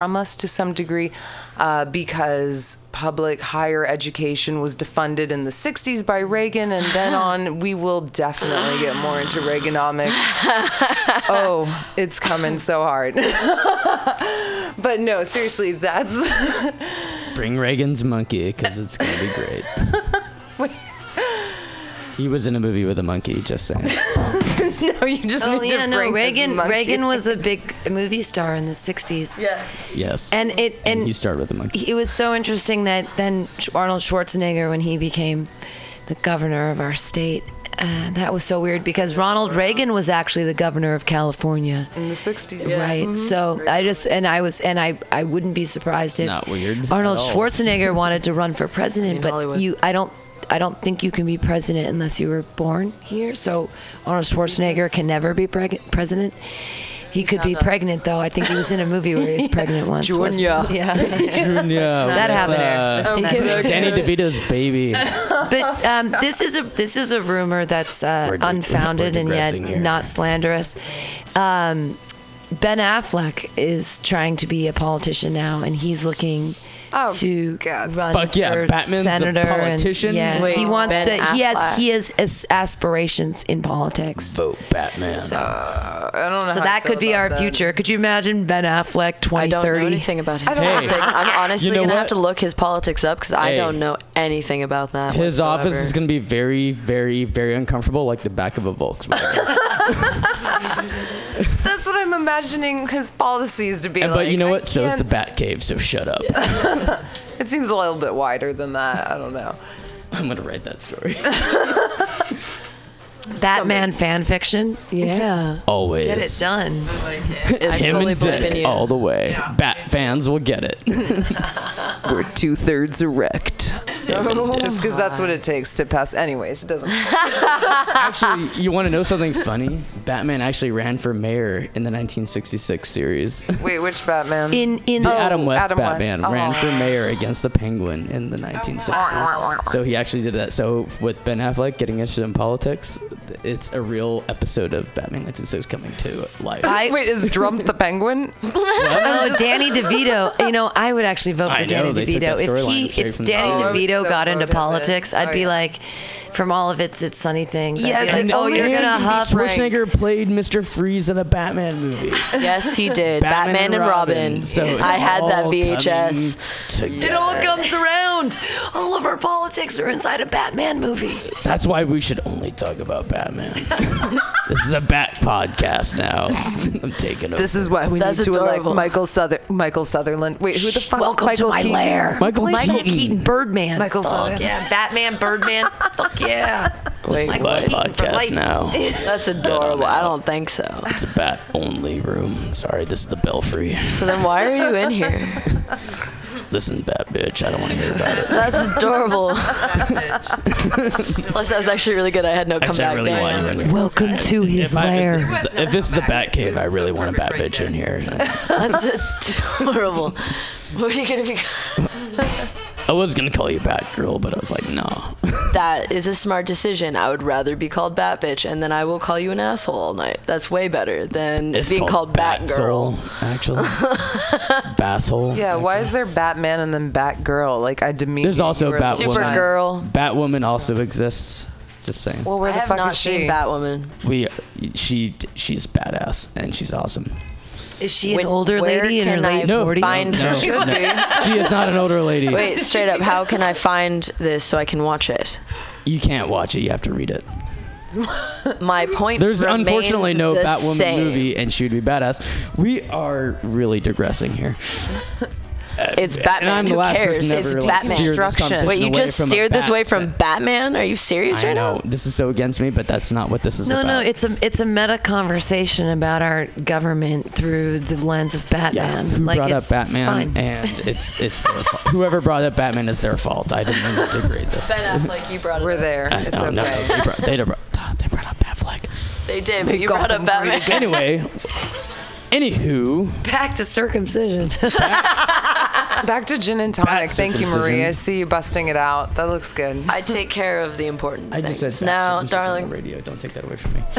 from us to some degree uh, because public higher education was defunded in the 60s by Reagan, and then on, we will definitely get more into Reaganomics. oh, it's coming so hard. but no, seriously, that's. Bring Reagan's monkey because it's gonna be great. He was in a movie with a monkey. Just saying. no, you just Oh need yeah, to no. bring this Reagan. monkey. Reagan was a big movie star in the '60s. Yes. Yes. And it and you started with the monkey. it was so interesting that then Arnold Schwarzenegger, when he became the governor of our state, uh, that was so weird because Ronald Reagan was actually the governor of California. In the 60s. Right. So I just and I was and I I wouldn't be surprised if Not weird Arnold. Schwarzenegger wanted to run for president, but Hollywood. you I don't I don't think you can be president unless you were born here. So Arnold Schwarzenegger can never be preg- president. He could be pregnant though. I think he was in a movie where he was pregnant once. wasn't he? Junior. Yeah. yeah, That happened Uh, Danny DeVito's baby. but um, this is a this is a rumor that's uh, We're unfounded and yet here. not slanderous. Um, ben Affleck is trying to be a politician now, and he's looking. Oh, to God. run Fuck yeah, for Batman's a senator and- politician? yeah, Wait, he wants Ben to. He has he has as- aspirations in politics. Vote Batman. Uh, I don't know. So how I that feel could be about our that. future. Could you imagine Ben Affleck I don't know 2030? anything about his I don't- politics. I'm honestly You know gonna what? have to look his politics up because I Hey. don't know anything about that. His office is going to be very, very, very uncomfortable, like the back of a Volkswagen. That's what I'm imagining his policies to be And- like. but you know I what? So is the can't- Batcave. So shut up. It seems a little bit wider than that. I don't know. I'm going to write that story. Batman fan fiction. Yeah. Always. Get it done. Him fully and believe in Zen you. all the way. Bat fans will get it. We're two thirds erect. Just because that's what it takes to pass. Anyways, it doesn't. actually, you want to know something funny? Batman actually ran for mayor in the 1966 series. Wait, which Batman? In in oh, Adam West Adam West. Batman oh. ran Oh. for mayor against the Penguin in the 1960s. So he actually did that. So with Ben Affleck getting interested in politics, it's a real episode of Batman 1966 coming to life. I, Wait, is Drump the Penguin? Oh, Danny DeVito. You know, I would actually vote for I know, Danny they took DeVito. that If he, if from the Danny Oh, DeVito so got into politics, I'd Oh, be yeah. like, from all of its it's sunny things. Yes, like, and oh, you're only gonna Andy huff. Frank. Schwarzenegger played Mr. Freeze in a Batman movie. Yes, he did. Batman Batman, and and Robin. Robin. So I had that VHS. It all comes around. All of our politics are inside a Batman movie. That's why we should only talk about Batman. this is a Bat podcast now. I'm taking over. This is why we That's need to adorable. elect Michael Suther- Michael Sutherland. Wait, who the fuck? Welcome Michael to my Keaton? lair. Michael Michael Keaton. Keaton, Birdman. Michael Fuck Sutherland. yeah, Batman, Birdman. Fuck yeah. This is Michael my Keaton podcast now. That's adorable. I don't think so. It's a bat only room. Sorry, this is the belfry. So then why are you in here? Listen, bat bitch, I don't want to hear about it. That's adorable. Plus, that was actually really good. I had no Actually, I comeback. really want Damn. you in here. Welcome to his If, I, lair. if, this is the, if this is the bat cave, I really want a bat bitch in here. That's adorable. What are you gonna be? I was gonna call you Batgirl, but I was like, no. That is a smart decision. I would rather be called Bat Bitch, and then I will call you an asshole all night. That's way better than It's being called, Bat Batgirl. actually. Basshole. Yeah, why is there Batman and then Batgirl? Like I demean. There's also You were like, Batwoman. Supergirl. Batwoman also exists. Just saying. Well, where I the have fuck not is seen she? Batwoman. We, she, she's badass and she's awesome. Is she an older lady in her can I late No, 40s? find- no, She would no. She is not an older lady. Wait, straight up, how can I find this so I can watch it? You can't watch it. You have to read it. My point. There's unfortunately no the Batwoman same. movie, and she would be badass. We are really digressing here. It's And Batman. I'm the Who last cares? person it's ever like, Batman. steer this Destruction. conversation Wait, you away just from a steered this bat way from set. Batman? Are you serious I right know now? this is so against me, but that's not what this is No, about. no, no, it's a it's a meta conversation about our government through the lens of yeah. Batman. Who like brought up it's, it's Batman? fine. and it's it's their fault. Whoever brought up Batman is their fault. I didn't mean to degrade this. Ben Affleck, you brought it We're up. there. I- It's no, okay. no, no, they brought, they brought, they brought up Batfleck. They did, but you brought up Batman. Anyway, anywho, Back to circumcision. Back to gin and tonic. Thank you, Marie. I see you busting it out. That looks good. I take care of the important I things. just said now, bat on darling, the radio. Don't take that away from me.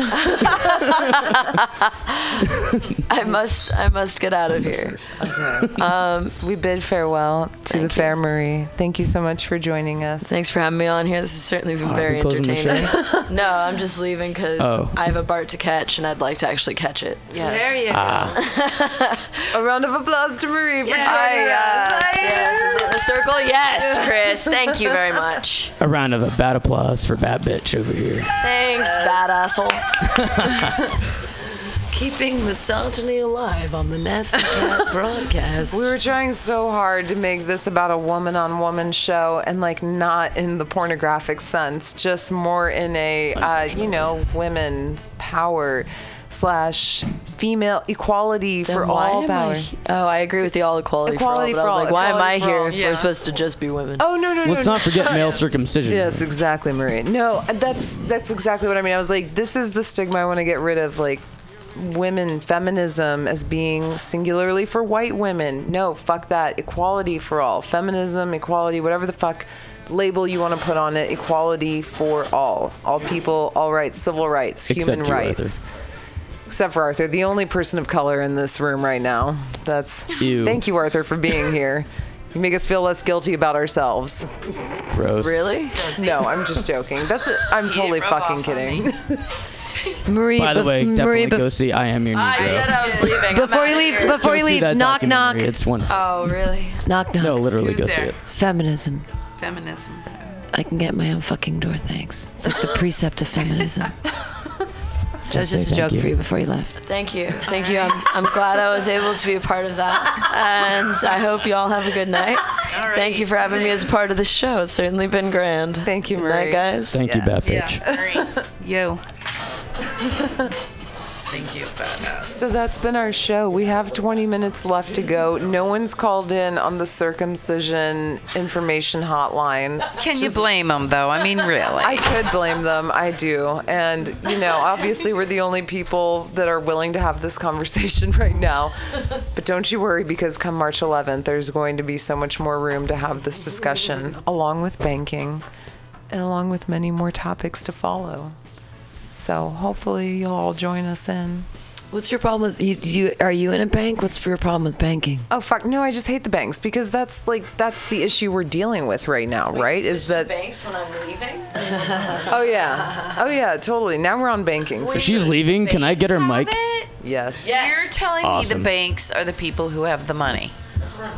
I must I must get out of here. Um, um, we bid farewell to the Thank fair Marie. Thank you so much for joining us. Thanks for having me on here. This has certainly been oh, Are very we closing the entertaining. no, I'm just leaving because Oh. I have a BART to catch and I'd like to actually catch it. There you A round of applause to Marie for joining us. yes, yes. Is it in a circle? Yes, Chris. Thank you very much. A round of a bad applause for Bad Bitch over here. Thanks, bad asshole. Keeping misogyny alive on the Nasty Cat broadcast. We were trying so hard to make this about a woman on woman show and like not in the pornographic sense, just more in a, uh, you know, women's power slash female equality for Then why all power. I oh, I agree with the all equality, Equality for all. for But I was all, like, why am I here all. if Yeah. we're supposed to just be women? Oh no no no! Let's no. not forget male circumcision. Yes, exactly, Marie. No, that's that's exactly what I mean. I was like, this is the stigma I want to get rid of, like women feminism as being singularly for white women. No, fuck that. Equality for all. Feminism, equality, whatever the fuck label you want to put on it. Equality for all. All people, all rights, civil rights, Except human you, rights. Arthur. Except for Arthur, the only person of color in this room right now. That's Ew. thank you, Arthur, for being here. You make us feel less guilty about ourselves. Gross. Really? No, I'm just joking. That's it. I'm totally fucking kidding. Marie, By the bef- way, Marie, definitely bef- go see I Am Your I said I was leaving. Before you leave, before you leave, knock knock. It's wonderful. Oh, really? knock knock. no, literally Who's go see it. Feminism. Feminism. I can get my own fucking door, thanks. It's like the precept of feminism. That was Just just a joke you. for you before you left. Thank you. Thank you. I'm, I'm glad I was able to be a part of that. And I hope you all have a good night. All Thank you for having me as a part of the show. It's certainly been grand. Thank you, Good night, guys. Thank you, Bat Bitch. Yeah. Yo. Thank you, badass. So that's been our show. We have 20 minutes left to go. No one's called in on the circumcision information hotline. Can you blame them though? I mean, really. I could blame them. I do. And, you know, obviously we're the only people that are willing to have this conversation right now. But don't you worry because come March 11th, there's going to be so much more room to have this discussion, along with banking and along with many more topics to follow. So hopefully you'll all join us in. What's your problem with you? you are you in a bank? What's your problem with banking? Oh fuck! No, I just hate the banks because that's like that's the issue we're dealing with right now, right? Is that the banks when I'm leaving? oh yeah, oh yeah, totally. Now we're on banking. For If she's leaving, can I get her mic? yes. yes. You're telling me the banks are the people who have the money.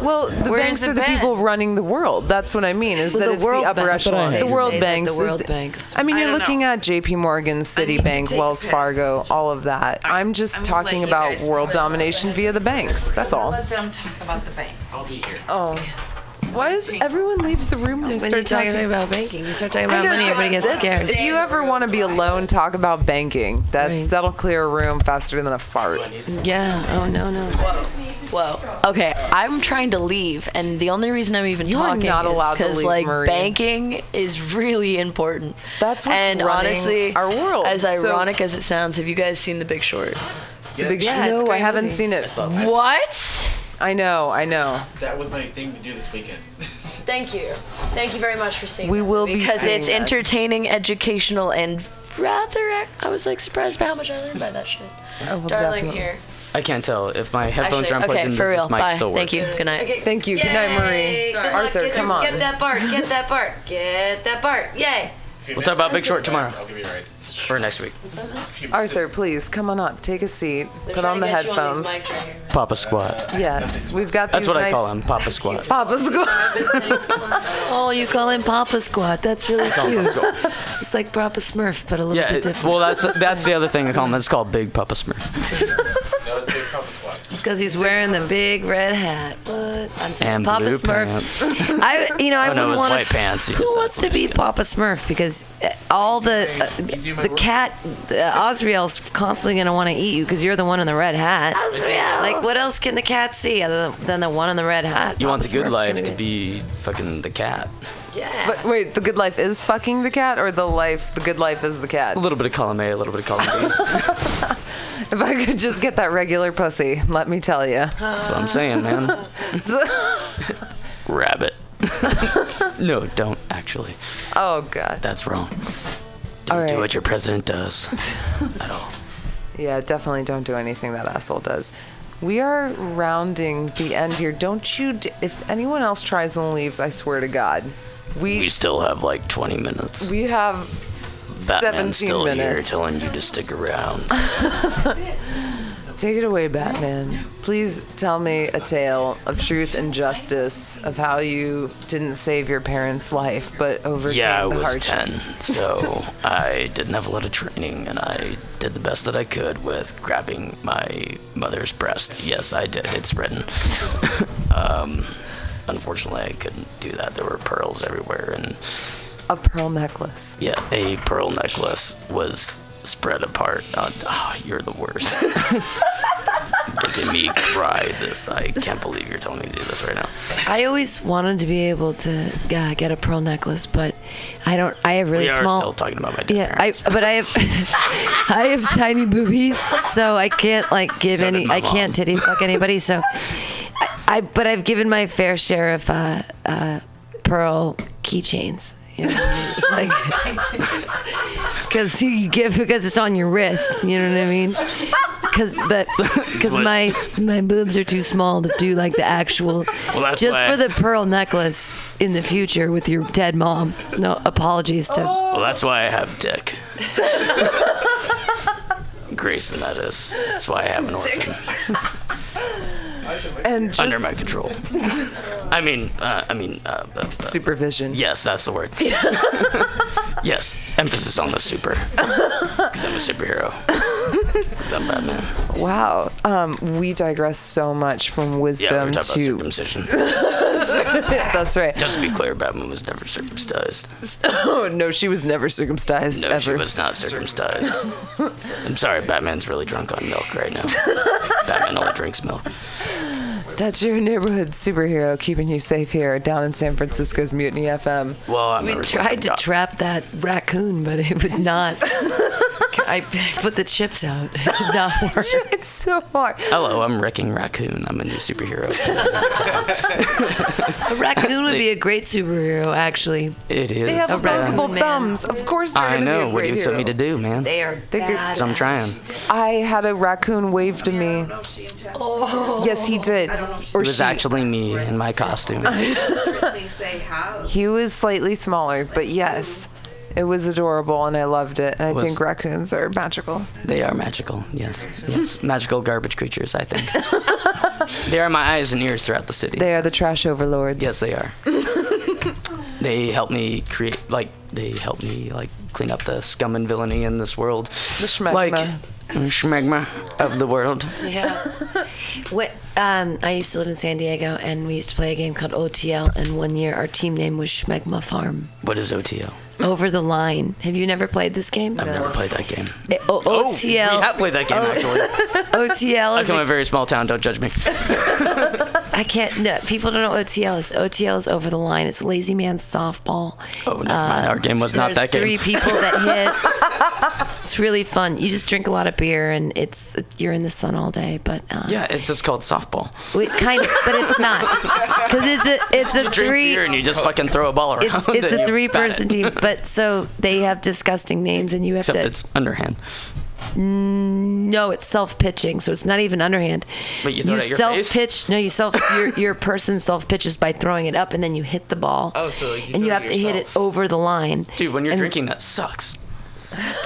Well, the Where's banks are the been? people running the world. That's what I mean. Is Well, that the it's World the upper Bank- That's what I echelon. The world banks. the World banks. I mean, you're don't looking know. at J.P. Morgan, Citibank, Wells. Fargo, all of that. I'm just I'm talking about world domination via the banks. That's all. Let them talk about the banks. I'll be here. Oh, why is everyone leaves the room when you When start you talking talking? about banking, you start talking about money, everybody gets scared. If you ever want to be alone, talk about banking. That's Right. that'll clear a room faster than a fart. Yeah. Oh no no. Whoa. Okay, I'm trying to leave, and the only reason I'm even You are talking not is allowed to because like Marie. banking is really important. That's what's and running honestly, our world. As So- ironic as it sounds, have you guys seen The Big Short? The big Yeah, it's a no, I haven't movie. seen it. What? I know, I know. That was my thing to do this weekend. Thank you. Thank you very much for seeing. We that will be because it's that. entertaining, educational, and rather. I was like surprised by how much I learned by that shit. Well, Darling, definitely. here. I can't tell if my headphones Actually, are unplugged okay, in. for Does real. this mic Bye. still work? Thank you. Good night. Thank you. Good night, Marie. Arthur, come on. Get that part. Get that part. Get that part. Yay. We'll talk about Big Short tomorrow I'll give you a ride. or next week. Arthur, please come on up. Take a seat. Put on the headphones. Papa Squat. Yes, we've got. That's these what I nice call him, Papa Squat. Papa Squad. Oh, you call him Papa Squat. That's really cute. It's like Papa Smurf, but a little Yeah, bit it- different. well, that's that's the other thing I call him. It's called Big Papa Smurf. No, it's Big Papa Squad. It's because he's wearing the big red hat. What? I'm saying And Papa blue Smurf. pants. I, you know, I Oh, no, wouldn't was want white pants. He Who just wants to be Papa Smurf? Because uh, all the uh, the cat, uh, Azrael's constantly gonna want to eat you because you're the one in the red hat. Azrael. Like, what else can the cat see other than the one in the red hat? You want the good Smurf's life gonna to be fucking the cat. Yeah. But wait, the good life is fucking the cat, or the life, the good life is the cat? A little bit of column A, a little bit of column B. If I could just get that regular pussy, let me tell you. That's what I'm saying, man. rabbit. no, don't actually. Oh God. That's wrong. Don't All do what your president does at all. Yeah, definitely don't do anything that asshole does. We are rounding the end here. Don't you? D- if anyone else tries and leaves, I swear to God, we We still have like 20 minutes. we have Batman's 17 still here minutes. telling you to stick around. Take it away, Batman. Please tell me a tale of truth and justice of how you didn't save your parents' life, but overcame Yeah, I the was 10, so I didn't have a lot of training, and I did the best that I could with grabbing my mother's breast. Yes, I did. It's written. um, unfortunately, I couldn't do that. There were pearls everywhere, and A pearl necklace. yeah, a pearl necklace was spread apart. Uh, oh, you're the worst. Making me cry. This. I can't believe you're telling me to do this right now. I always wanted to be able to uh, get a pearl necklace, but I don't. I have really we small. still talking about my yeah, I but I have I have tiny boobies, so I can't like give So any. I can't titty fuck anybody. So I, I but I've given my fair share of uh, uh, pearl keychains. You know, just like because you give because it's on your wrist. You know what I mean? Because but because my my boobs are too small to do like the actual. Well, that's just why- for the pearl necklace in the future with your dead mom. No apologies to. Well, that's why I have dick. Grayson, that is. That's why I have an orphan And just under my control. I mean, uh, I mean, uh, uh, uh, supervision. yes, that's the word. yes, emphasis on the super. Because I'm a superhero. Because I'm Batman. Wow. Um, we digress so much from Yeah, we wisdom were about to. circumcision. That's right. Just to be clear, Batman was never circumcised. Oh no, she was never circumcised No, ever. she was not circumcised. I'm sorry, Batman's really drunk on milk right now. Batman only drinks milk. That's your neighborhood superhero keeping you safe here down in San Francisco's Mutiny FM. Well, I'm We tried to trap that raccoon, but it would not. I put the chips out. It did not work. it's so hard. Hello, I'm Wrecking Raccoon. I'm a new superhero. A raccoon would be a great superhero, actually. It is. They have A opposable raccoon man. thumbs. Of course they're I know. Be a What do great you expect me to do, man? They are They could- bad. So I'm trying. I had a raccoon wave to me. Oh. Yes, he did. Or It was she. actually me in my costume. He was slightly smaller, but yes, it was adorable and I loved it. And I Was- think raccoons are magical. They are magical. Yes. Yes. Magical garbage creatures, I think. they are my eyes and ears throughout the city. They are the trash overlords. Yes, they are. they help me create, like, they help me, like, clean up the scum and villainy in this world. The schmegma. Like, schmegma of the world. Yeah. What, um, I used to live in San Diego, and we used to play a game called OTL. And one year, our team name was Schmegma Farm. What is OTL? Over the line. Have you never played this game? I've never played that game. Eh, O- Oh, we have played that game, actually. OTL I come from a very small town. Don't judge me. I can't. No, people don't know what OTL is. OTL is over the line. It's lazy man softball. Oh, never mind. Our game was not that game. three people that hit. It's really fun. You just drink a lot of beer and it's you're in the sun all day. But uh, Yeah, it's just called softball. It kind of, but it's not because it's a it's a Drink three. beer and you just fucking throw a ball around. It's it's a three person it. team, but so they have disgusting names and you have Except to. it's underhand. Mm, no, it's self pitching, so it's not even underhand. But you throw it at your self pitch. No, you self your your person self pitches by throwing it up, and then you hit the ball. Oh, so you and you have to hit it over the line. Dude, when you're And- drinking, that sucks.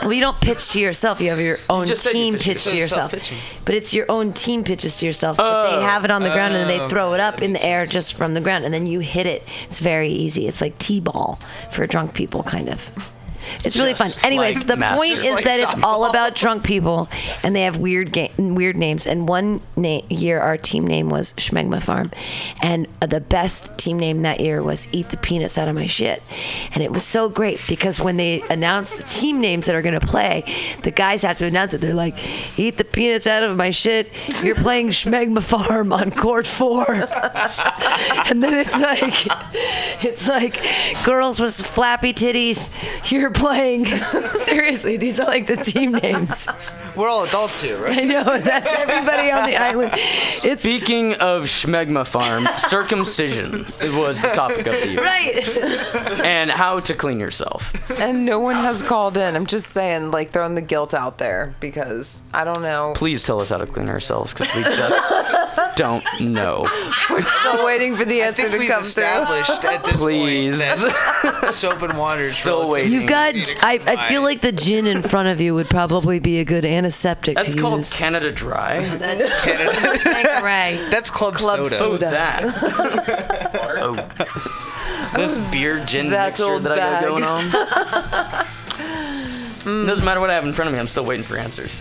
Well, you don't pitch to yourself. You have your own you team pitch pitch to yourself. Self-pitching. But it's your own team pitches to yourself. but they oh, have it on the ground and then they oh, throw it up in the air just from the ground, and then you hit it. It's very easy. It's like t-ball for drunk people, kind of. It's really fun. Anyways, like the Masters. point is Like that it's all about drunk people, and they have weird ga- weird names. And one na- year, our team name was Schmegma Farm, and uh, the best team name that year was Eat the Peanuts Out of My Shit. And it was so great because when they announce the team names that are going to play, the guys have to announce it. They're like, "Eat the peanuts out of my shit." You're playing Schmegma Farm on court four, and then it's like, it's like girls with flappy titties. You're playing. Seriously, these are like the team names. We're all adults here, right? I know that's everybody on the island. It's Speaking of Schmegma Farm, circumcision was the topic of the year. right. And how to clean yourself. And no one has called in. I'm just saying, like, throwing the guilt out there because I don't know. Please tell us how to clean ourselves because we just don't know. We're still waiting for the I answer think to we've come through. established at this Please. point that soap and water is Still relatively waiting. You've got. Easy I, I feel like the gin in front of you would probably be a good antiseptic That's to called use. Canada Dry. That's Canada. Tanqueray. That's club, Club soda. Oh, that. oh. This oh, beer gin That's mixture old that I got going on. Mm. Doesn't matter what I have in front of me. I'm still waiting for answers.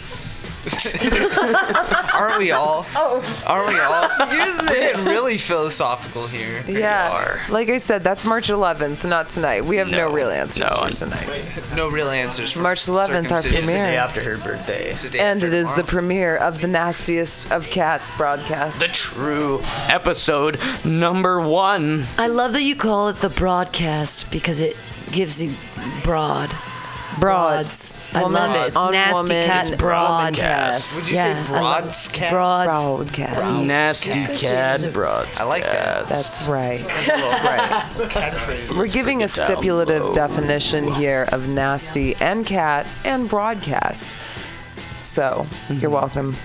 Aren't we all? Oh, Aren't we all? excuse We're me. getting really philosophical here. Yeah, are. like I said, that's March 11th, not tonight. We have no, No. real answers No, for tonight. No real answers. For March 11th, our circumcision. It's the day after her birthday. It's the day And after it is the premiere of the nastiest of cats broadcast. The true episode number one. I love that you call it the broadcast because it gives you broad. Broads. I Woman love it. It's on nasty woman cat broadcast. Would you Yeah, say I love- Broads. Broadcast. Nasty cat broads. I like that. That's right. That's right. Catchphrase. We're giving a stipulative definition here of nasty and cat and broadcast. So, you're mm-hmm. welcome.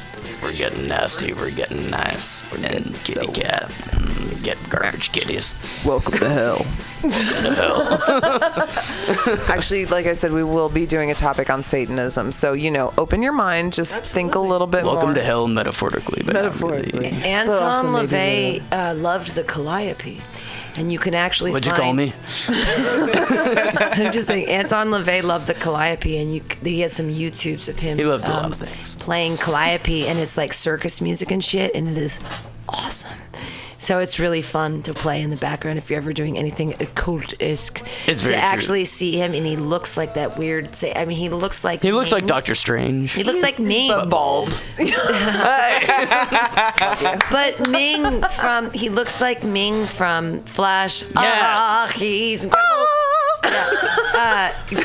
We're getting nasty. We're getting nice. We're getting kitty so cat. Mm, Get garbage kitties. Welcome to hell. Actually, like I said, we will be doing a topic on Satanism. So, you know, open your mind, just think a little bit Welcome more. to hell metaphorically, but Metaphorically. really. But also Anton maybe LaVey uh, loved the Calliope. And you can actually What'd you call me? I'm just saying, Anton LaVey loved the Calliope, and you, he has some YouTubes of him. He loved a lot um, of things. Playing Calliope, and it's like circus music and shit, and it is awesome. So it's really fun to play in the background if you're ever doing anything occult-esque. It's to very true. actually see him, and he looks like that weird. Say, I mean, he looks like He looks like Doctor Strange. He looks like Ming, But bald. But Ming from he looks like Ming from Flash. Yeah. Ah, he's incredible. Yeah. Uh, but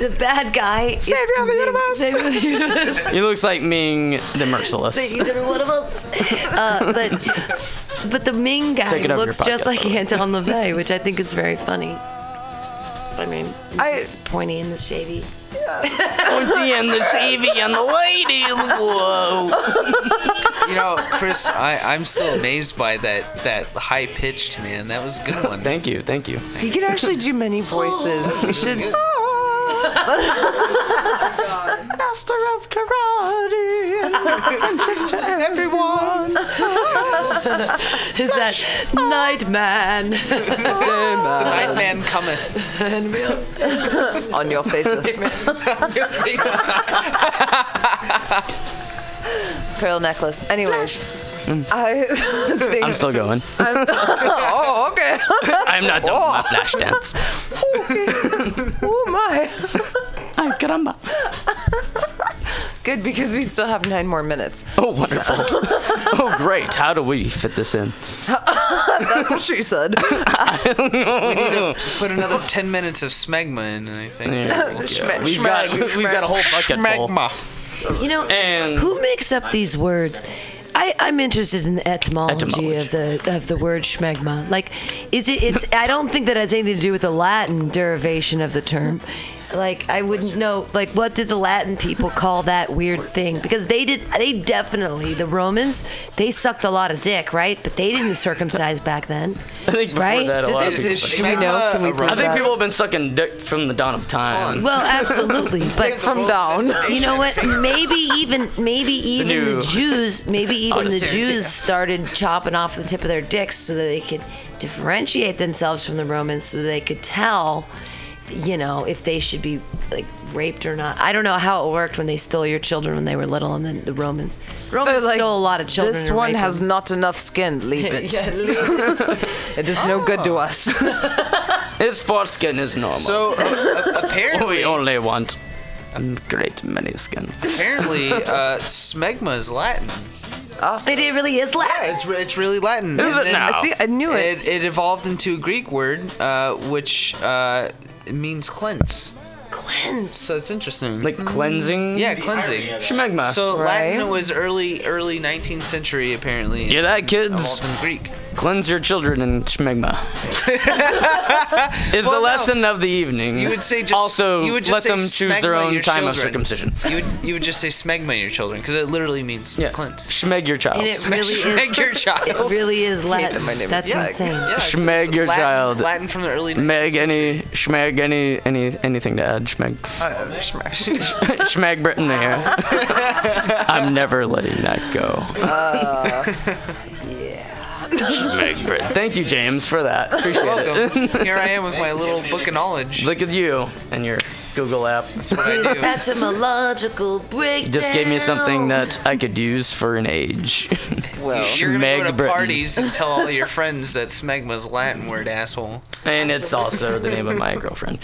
the bad guy. is Savior of the Ming- universe. Savior of the universe. He looks like Ming the Merciless. Savior of one. Uh, but but the Ming guy Take it over looks your just like by the. Anton LaVey, which I think is very funny. I mean, he's I- just pointy and the shavy. Pointy and the shavy and the ladies. Whoa. You know, Chris, I, I'm still amazed by that that high pitched man. That was a good one. Thank you, thank you. He can actually do many voices. We should. Oh, Master of karate. Friendship to everyone. Is that Night Man? Night man cometh. On your faces. Pearl necklace. Anyways. I mm. think. I'm still going. oh, okay. I'm not done with my flash oh. dance. oh my. Ay, caramba. Good because we still have nine more minutes. Oh, wonderful. Oh, great. How do we fit this in? That's what she said. We need to put another 10 minutes of smegma in, I think. Yeah, Schmeg- we've got schmeg- we've got a whole bucket full. Smegma. You know, And- who makes up these words? I, I'm interested in the etymology, of the of the word schmegma. Like, is it? It's. I don't think that has anything to do with the Latin derivation of the term. Like, I wouldn't know. Like, what did the Latin people call that weird thing? Because they did. They definitely the Romans. They sucked a lot of dick, right? But they didn't circumcise back then. I think before Right? that, a lot they- of people. did- do we know? Can we I think people have been sucking dick from the dawn of time. Well, absolutely, but From down. You know what? Maybe even maybe even the, new- Jews, maybe even the Honest Jews heretic. started chopping off the tip of their dicks so that they could differentiate themselves from the Romans, so they could tell, you know, if they should be like raped or not. I don't know how it worked when they stole your children when they were little, and then the Romans. Romans like, stole a lot of children. This one has them. not enough skin. Leave it. it is no good to us. His foreskin is normal. So, uh, apparently, we only want a great many skin. apparently, uh, smegma is Latin. It, it really is Latin. It's, it's really Latin. Is And it now? See, I knew it. It, it evolved into a Greek word, uh, which uh, means cleanse. cleanse. So it's interesting. Like mm. cleansing. yeah, cleansing. Schmegma. So Right. Latin was early early 19th century apparently. Hear that, kids? Evolved from Greek. Cleanse your children in schmegma. is Well, the no. lesson of the evening. You would say just also you would just let them choose their own your time of circumcision. You would you would just say smegma your children because it literally means Yeah, cleanse. schmeg your child. And it really Schmeg is. your child. It really is Latin. that my name That's Meg. insane. Yeah, Schmeg it's your Latin, child. Latin from the early 19th Meg any schmeg any any anything to add schmeg schmeg Britain there. I'm never letting that go. Uh, Schmeg Britain. Thank you, James, for that. Appreciate it. Welcome. Here I am with my little book of knowledge. Look at you and your Google app. That's what I do. Etymological breakdown. Just gave me something that I could use for an age. Well, You're gonna Schmeg go to Britain. parties and tell all your friends that smegma's a Latin word, asshole. And it's also the name of my girlfriend.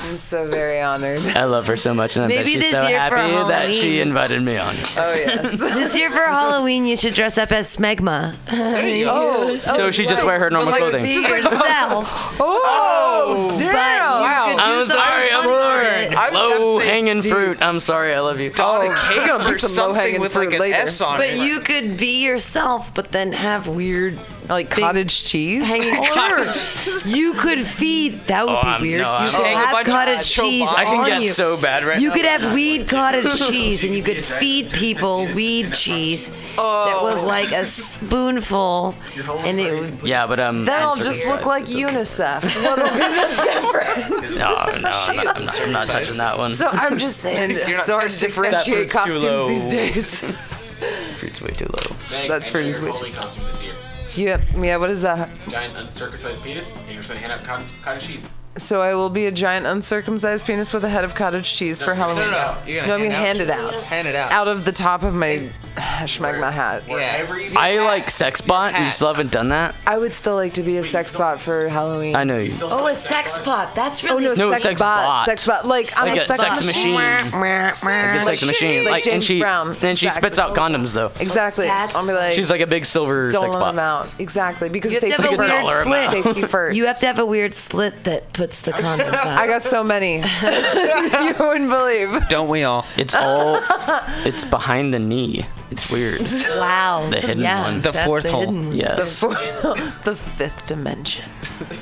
I'm so very honored. I love her so much, and I bet Maybe she's this so year for happy that she Halloween. invited me on. Oh yes. This year for Halloween, you should dress up as Smegma. Oh, So she just wear her normal like- clothing. Be yourself. oh, Oh, but you damn! could do I'm sorry, I'm funny sorry. I was about Low say, hanging dude, fruit. I'm sorry, I love you. Donna Oh, cake gonna be or some something low-hanging with like fruit an later. S on But it. you could be yourself, but then have weird Like cottage cheese. hanging fruit. You could feed. That would Oh, I'm- be weird. no, you could Hang a have bunch of cottage ciabatta. cheese I can on get you. so bad right You now. could have weed cottage cheese, and you could feed people weed cheese that was like a spoonful, and it would. Yeah, but um. That'll just look like UNICEF. What'll be the difference? so- No, no, I'm not, I'm not, I'm not touching that one. So I'm just saying, You're not it's hard to testing differentiate fruit's too costumes low. these days. Fruit's way too low. Meg, That's enter pretty your sweet. Costume yeah. What is that? Giant uncircumcised penis, and you're to hand cottage, cottage cheese. So I will be a giant uncircumcised penis with a head of cottage cheese for No, no, Halloween. no, you're gonna No, I mean hand hand it out. out. Hand it out. Out of the top of my schmegma hat. Wherever you I like sex bot. You still haven't done that? I would still like to be a sex bot for Halloween. I know you. Oh, a sex pot. That's Oh really. no, No, sex, sex bot, bot. sex bot. Like I'm a a sex, sex machine. Like a sex machine. Like Like, and James she Brown. and she Exactly. spits out condoms though. Exactly. That's I'll be like, She's like a big silver don't sex let them out. Exactly because You have to have a weird slit. Safety first. You have to have a weird slit that puts the condoms out. I got so many. you wouldn't believe. Don't we all? It's all. it's behind the knee. It's weird. wow. The hidden yeah, one. The fourth the hole. hidden one. The, fourth, the fifth dimension.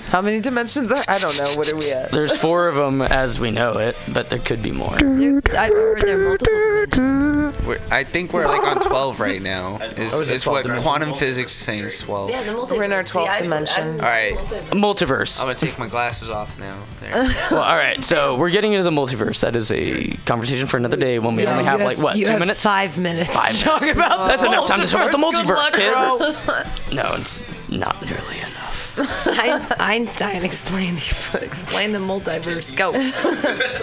How many dimensions are? I don't know. What are we at? There's four of them as we know it, but there could be more. There- I've heard there are multiple dimensions. We're, I think we're like on 12 right now. Is, Oh, is it is 12 what dimensions? quantum physics is saying is 12. Yeah, the multiverse. We're in our See, 12th I- dimension. All right, Multiverse. I'm gonna take my glasses off now. Well, all right. So we're getting into the multiverse. That is a conversation for another day when we only You have, like what you two have minutes. Five minutes. Five to talk minutes. about That's the enough time to talk about the multiverse, luck, kids. No, it's not nearly enough. bro. Einstein- Einstein explained explain the multiverse. Go.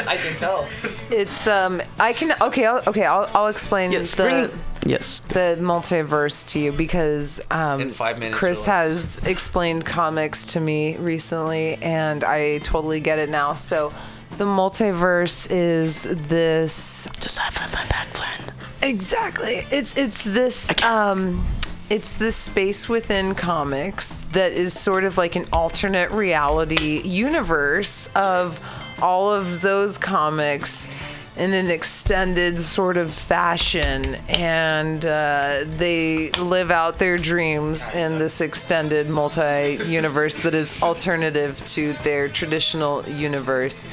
I can tell. It's um. I can. Okay. I'll, okay. I'll, I'll explain Yes, the bring- Yes. the multiverse to you because um, In five minutes Chris or has explained comics to me recently, and I totally get it now. So, the multiverse is this Just have my back, friend. exactly. It's it's this um, it's this space within comics that is sort of like an alternate reality universe of all of those comics in an extended sort of fashion and uh, they live out their dreams in this extended multi-universe that is alternative to their traditional universe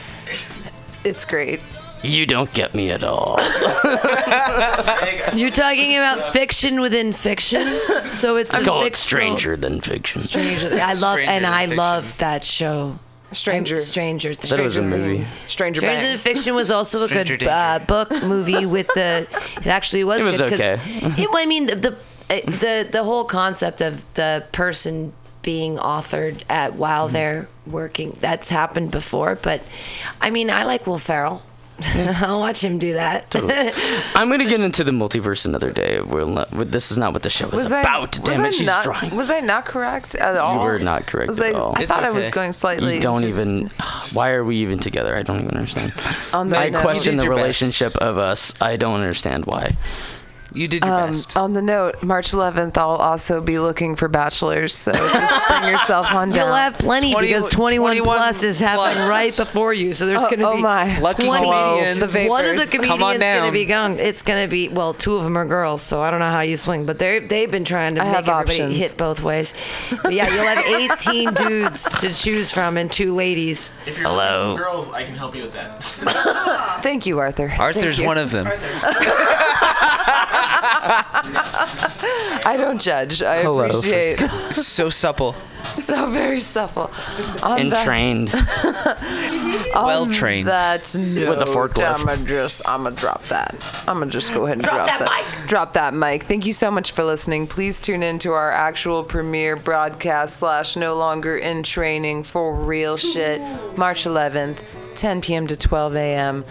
it's great You don't get me at all. You're talking about fiction within fiction, so it's I a call it fictional- stranger than fiction. Stranger. I love Stranger and than I fiction. love that show. Stranger Stranger Things. That was a Stranger movie. Things. stranger, Stranger Than Things. Fiction was also a good uh, book movie with the. It actually was. It was good 'cause okay. it, I mean the the, uh, the the whole concept of the person being authored at while Mm-hmm. they're working that's happened before, but I mean I like Will Ferrell. I'll watch him do that. I'm gonna get into the multiverse another day. We're not, this is not what the show is Was I- about. was Damn I it, she's not, trying. Was I not correct at all? You were not correct Was at I, all. I It's thought I was going slightly. You don't too- even. Why are we even together? I don't even understand. On I note. question the did your best. relationship of us. I don't understand why. You did your Um, best. on the note, March 11th, I'll also be looking for bachelors, so just bring yourself on down. You'll have plenty 20 because 21, 21 plus is happening plus. right before you. So there's Oh- going to oh be my. Lucky 20 comedians. The One of the comedians Come on going to be gone. It's going to be well, two of them are girls, so I don't know how you swing, but they they've been trying to I make have everybody options. hit both ways. But yeah, you'll have 18 dudes to choose from and two ladies. If you're Hello. girls, I can help you with that. Thank you, Arthur. Arthur's Thank you. one of them. I don't judge. I Hello, appreciate so supple. so very supple. On And that- trained. Well trained. That's no. With a forklift. I'm gonna just, I'm gonna drop that. I'm gonna just go ahead and drop, that, mic. Drop that mic. Thank you so much for listening. Please tune in to our actual premiere broadcast slash no longer in training for real shit, March 11th, 10 p.m. to 12 a.m.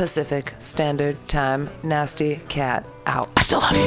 Pacific Standard Time. Nasty cat out. I still love you.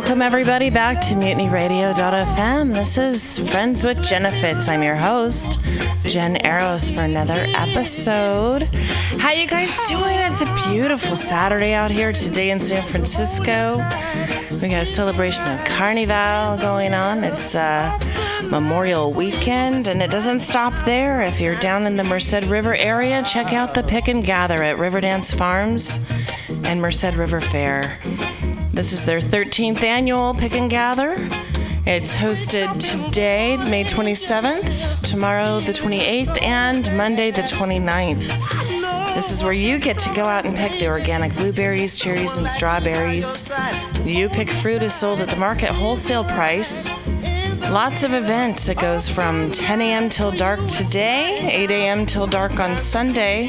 Welcome everybody back to MutinyRadio.fm. This is Friends with Genefits. I'm your host, Jen Arrows, for another episode. How you guys doing? It's a beautiful Saturday out here today in San Francisco. We got a celebration of Carnival going on. It's uh, Memorial Weekend, and it doesn't stop there. If you're down in the Merced River area, check out the Pick and Gather at Riverdance Farms and Merced River Fair. This is their 13th annual Pick and Gather. It's hosted today, May 27th, tomorrow, the 28th, and Monday, the 29th. This is where you get to go out and pick the organic blueberries, cherries, and strawberries. You pick fruit is sold at the market wholesale price. Lots of events. It goes from 10 a.m. till dark today, 8 a.m. till dark on Sunday,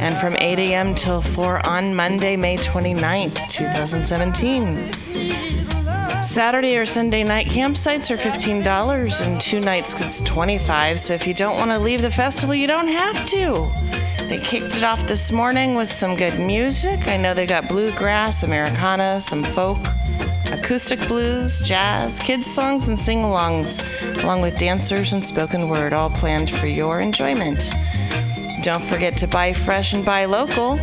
and from 8 a.m. till 4 on Monday, May 29th, 2017. Saturday or Sunday night campsites are $15 and two nights is 25 so if you don't want to leave the festival, you don't have to. They kicked it off this morning with some good music. I know they got bluegrass, Americana, some folk, acoustic blues, jazz, kids' songs, and sing alongs, along with dancers and spoken word, all planned for your enjoyment. Don't forget to buy fresh and buy local.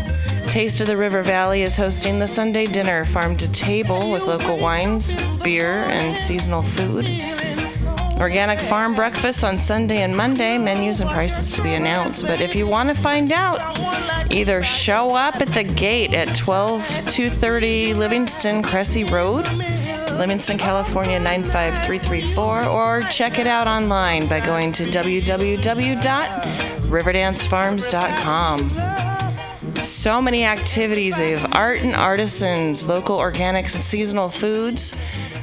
Taste of the River Valley is hosting the Sunday dinner farm to table with local wines, beer, and seasonal food. Organic farm breakfast on Sunday and Monday, menus and prices to be announced. But if you want to find out, either show up at the gate at 12230 Livingston Cressey Road, Livingston, California 95334, or check it out online by going to www.riverdancefarms.com. So many activities. They have art and artisans, local organics and seasonal foods,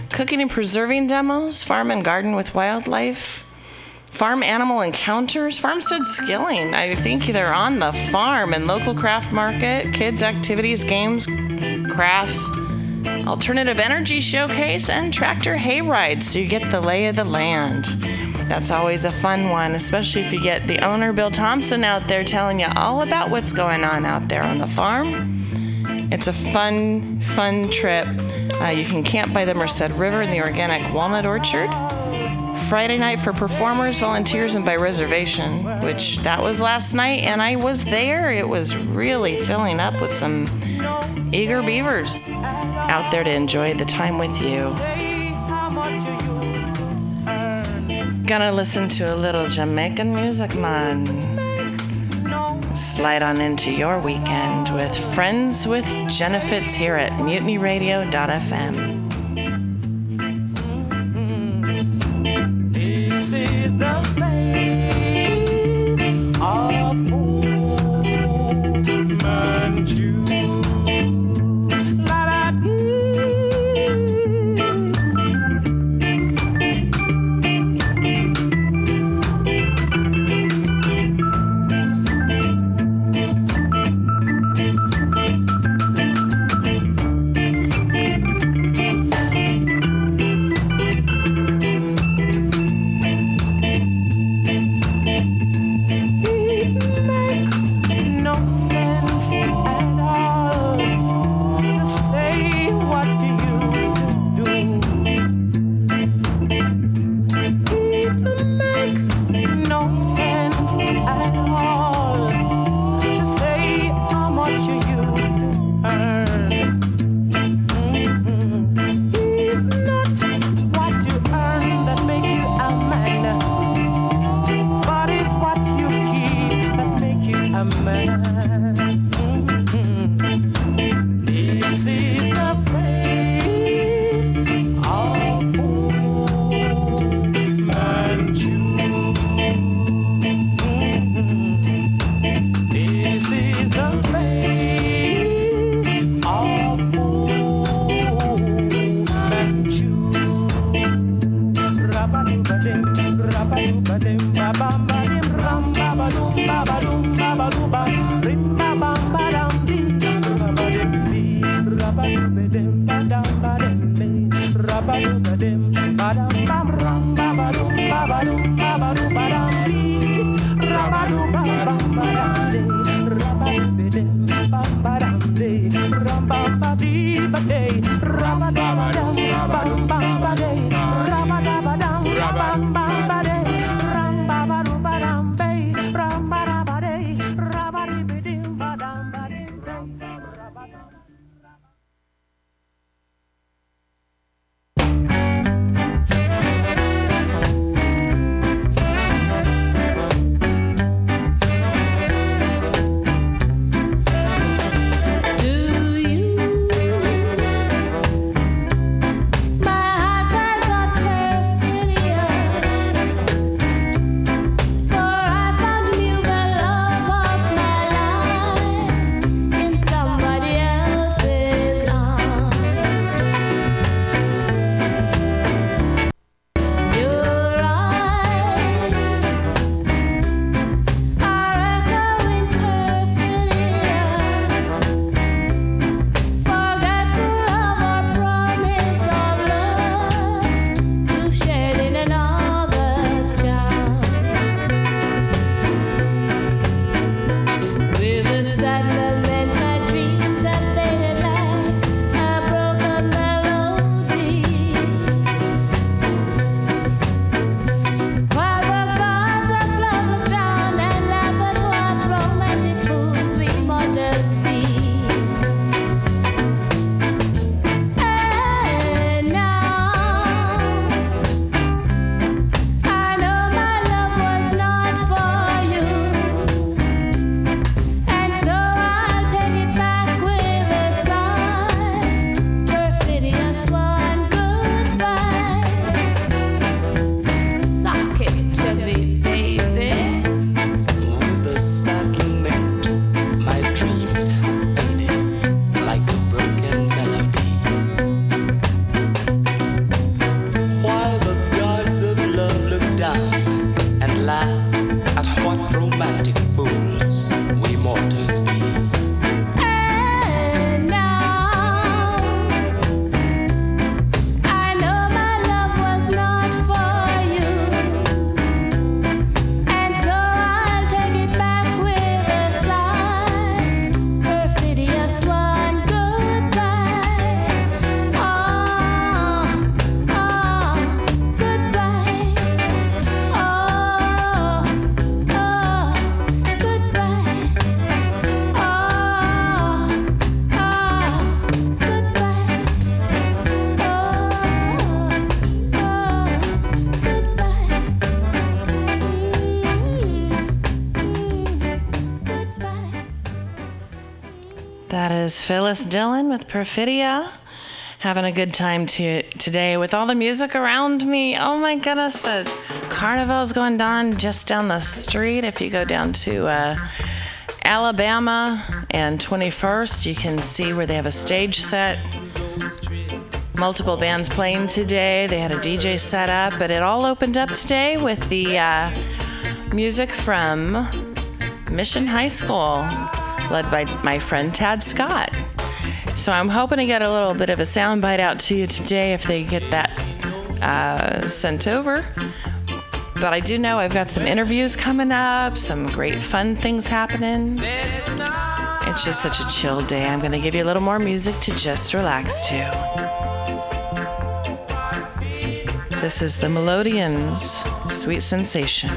cooking and preserving demos, farm and garden with wildlife, farm animal encounters, farmstead skilling. I think they're on the farm and local craft market, kids activities, games, crafts, alternative energy showcase, and tractor hayride. So you get the lay of the land. That's always a fun one, especially if you get the owner, Bill Thompson, out there telling you all about what's going on out there on the farm. It's a fun, fun trip. Uh, you can camp by the Merced River in the organic walnut orchard. Friday night for performers, volunteers, and by reservation, which that was last night, and I was there. It was really filling up with some eager beavers out there to enjoy the time with you. Gonna listen to a little Jamaican music, man. Slide on into your weekend with Friends with Jennifer here at mutinyradio.fm. is Phyllis Dillon with Perfidia. Having a good time to, today with all the music around me. Oh my goodness, the carnival's going on just down the street. If you go down to uh, Alabama and 21st, you can see where they have a stage set. Multiple bands playing today. They had a DJ set up, but it all opened up today with the uh, music from Mission High School, led by my friend Tad Scott. So I'm hoping to get a little bit of a soundbite out to you today if they get that uh, sent over. But I do know I've got some interviews coming up, some great fun things happening. It's just such a chill day. I'm going to give you a little more music to just relax to. This is the Melodians, Sweet Sensation.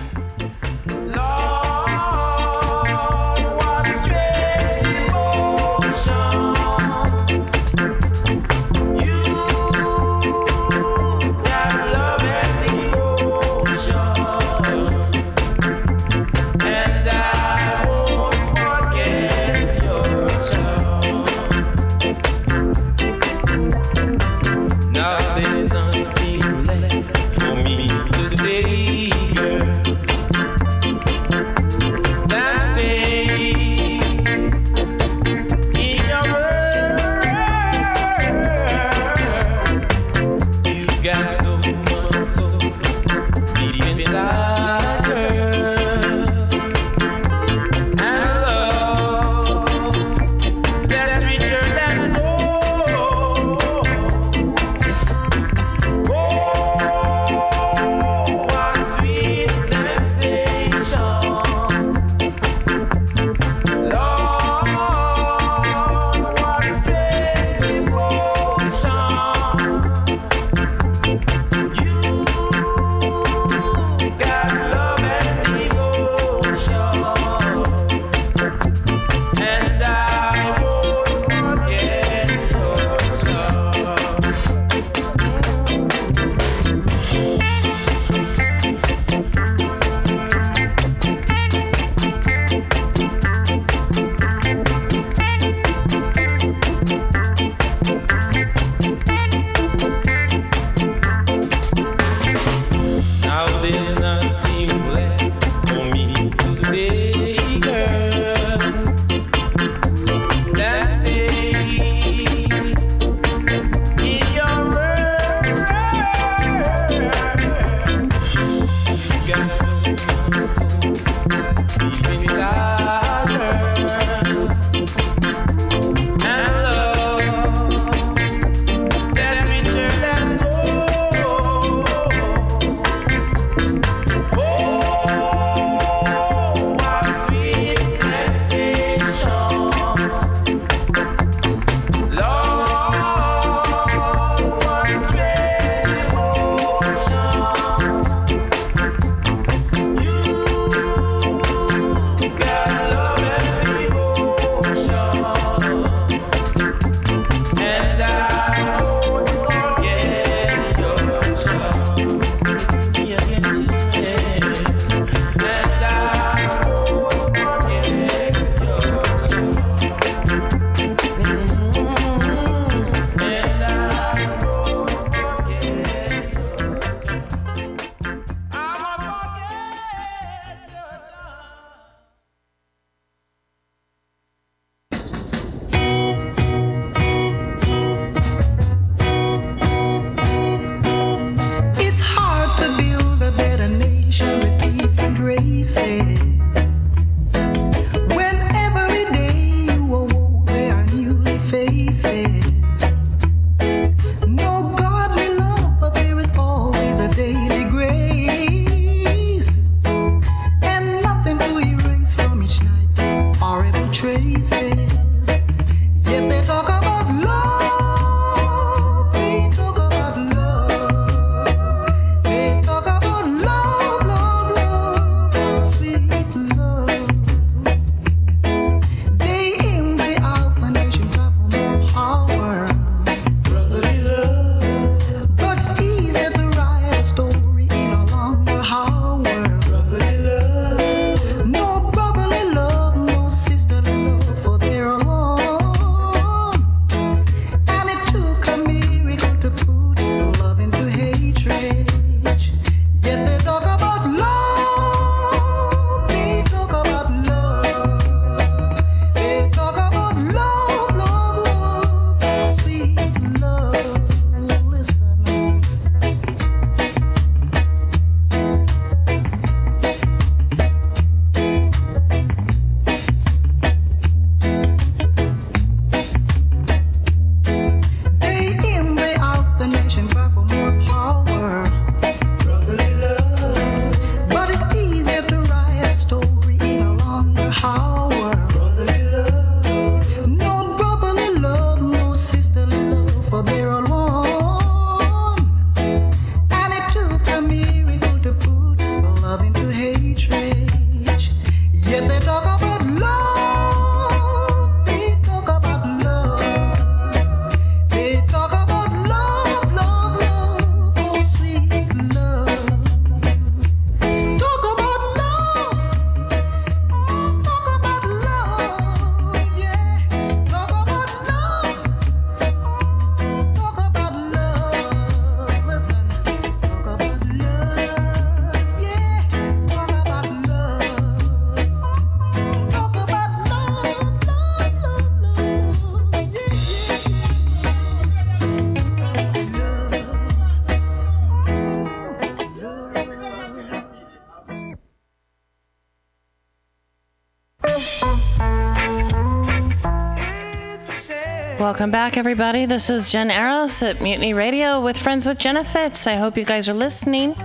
Welcome back, everybody. This is Jen Eros at Mutiny Radio with Friends with Jenna Fitz. I hope you guys are listening.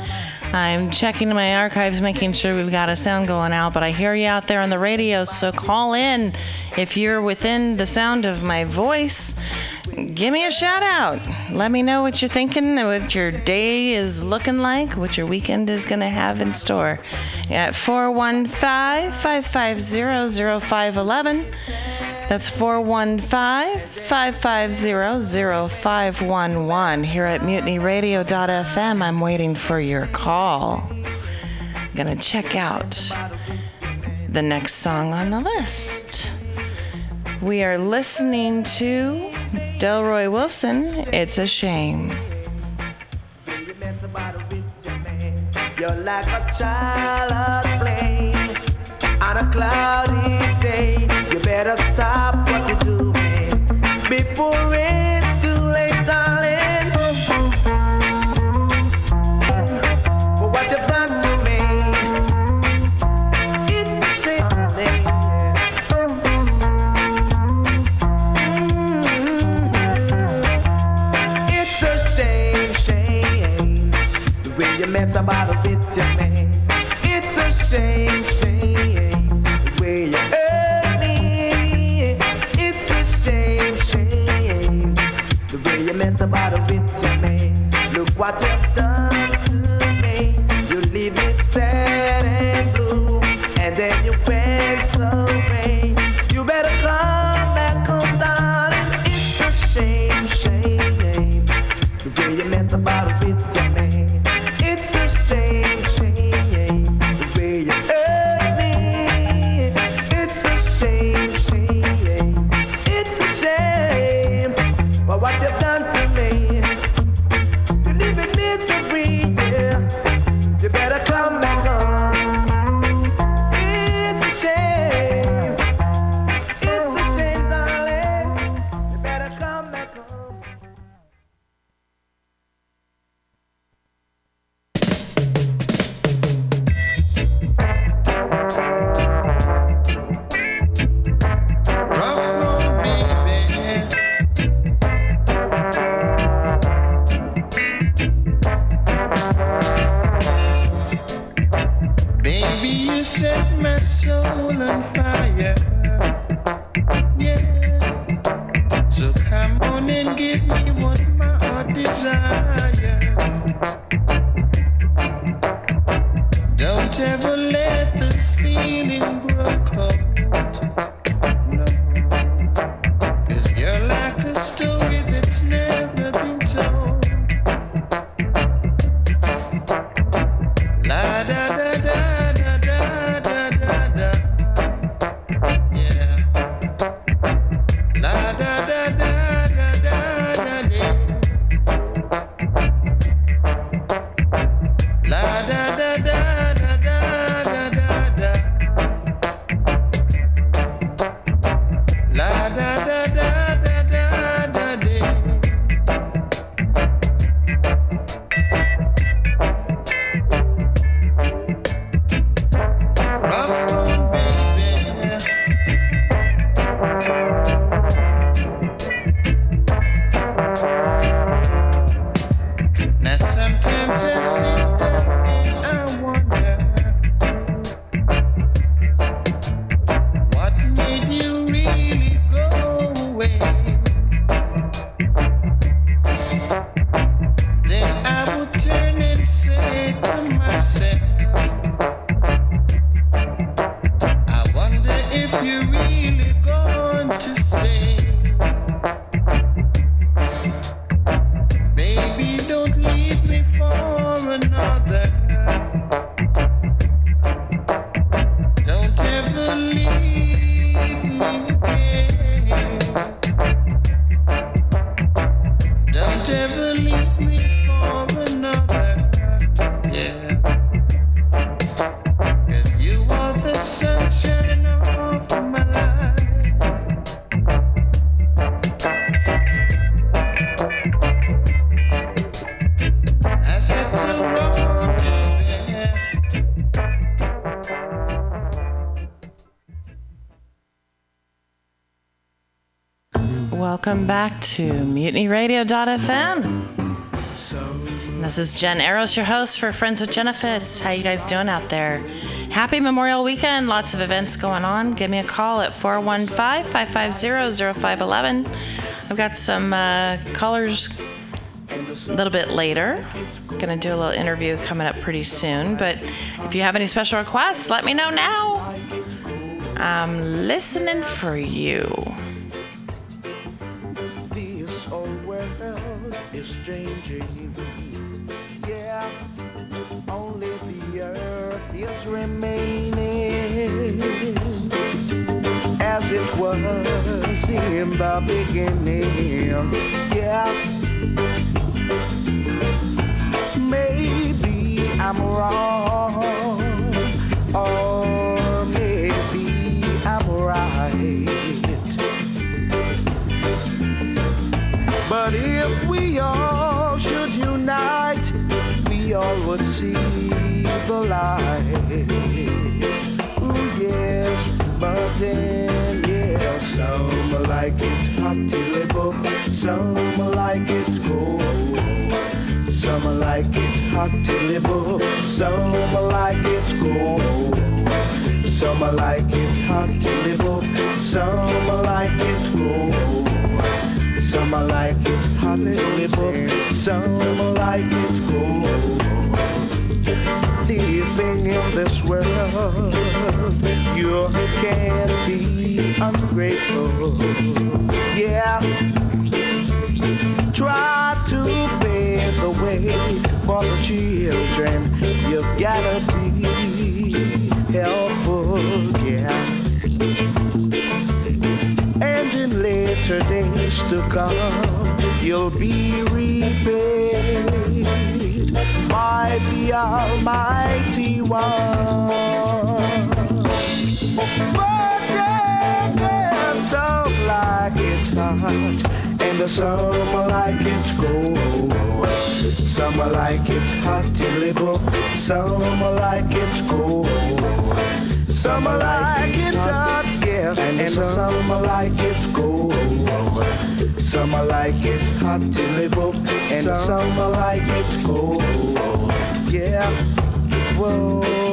I'm checking my archives, making sure we've got a sound going out, but I hear you out there on the radio, so call in if you're within the sound of my voice. Give me a shout out. Let me know what you're thinking, what your day is looking like, what your weekend is going to have in store. At 415 550 0511. That's 415 550 0511. Here at mutinyradio.fm, I'm waiting for your call. I'm going to check out the next song on the list. We are listening to Delroy Wilson, It's a Shame. You're like a child on a cloudy day. Better stop what you're doing before it's too late, darling. For what you've done to me, it's a shame. It's a shame, shame, the way you mess about back to MutinyRadio.fm. This is Jen Eros, your host for Friends with Jennifer. How you guys doing out there? Happy Memorial Weekend. Lots of events going on. Give me a call at 415-550-0511. I've got some uh, callers a little bit later. Gonna do a little interview coming up pretty soon. But if you have any special requests, let me know now. I'm listening for you. Can't be ungrateful. Yeah, try to pave the way for the children. You've gotta be helpful. Yeah. And in later days to come, you'll be repaid by the Almighty One. Some like it hot, and some like it cold. Some like it hot till it some like it cold. Some like it hot, yeah, and some like it cold. Some like it hot till it and some like it cold. Yeah, whoa.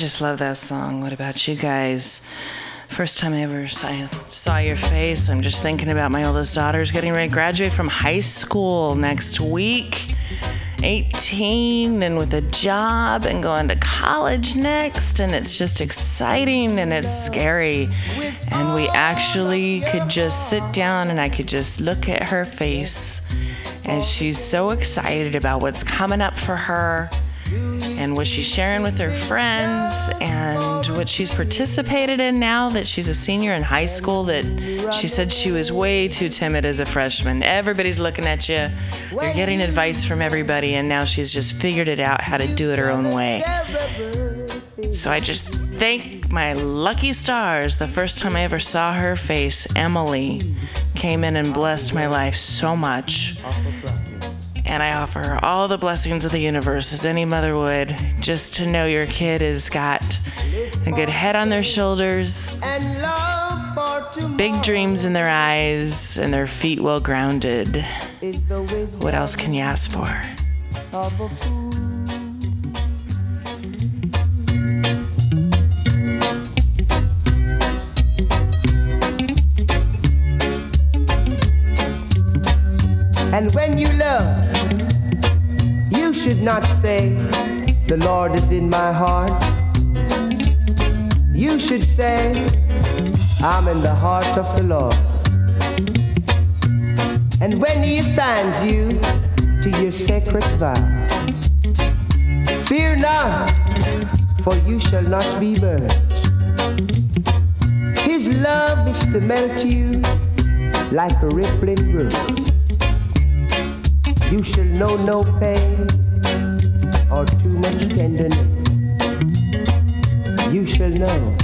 Just love that song. What about you guys? First time I ever saw, saw your face, I'm just thinking about my oldest daughter's getting ready to graduate from high school next week. 18 and with a job and going to college next and it's just exciting and it's scary and we actually could just sit down and I could just look at her face and she's so excited about what's coming up for her and what she's sharing with her friends and what she's participated in now that she's a senior in high school that she said she was way too timid as a freshman. Everybody's looking at you. You're getting advice from everybody and now she's just figured it out how to do it her own way. So i just thank my lucky stars. The first time i ever saw her face emily came in and blessed my life so much and I offer all the blessings of the universe as any mother would, just to know your kid has got a good head on their shoulders, big dreams in their eyes, and their feet well grounded. What else can you ask for? Not say, The Lord is in my heart. You should say, I'm in the heart of the Lord. And when He assigns you to your sacred vow, fear not, for you shall not be burned. His love is to melt you like a rippling brook. You shall know no pain or too much tenderness. You shall know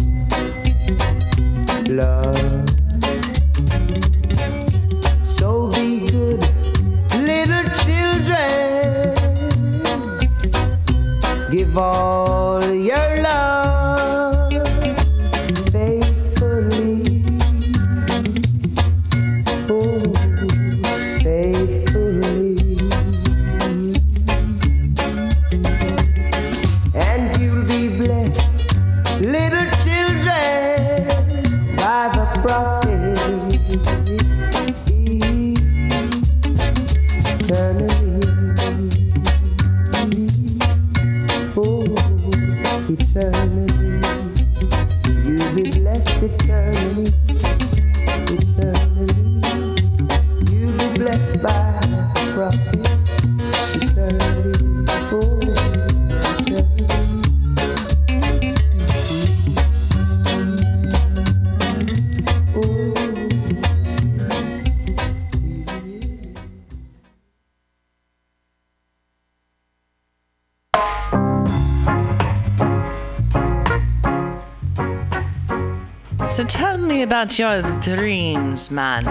about your dreams, man.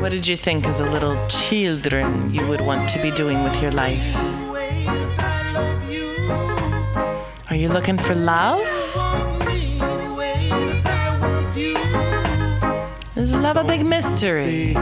What did you think as a little children you would want to be doing with your life? Are you looking for love? Is love a big mystery?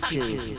Suck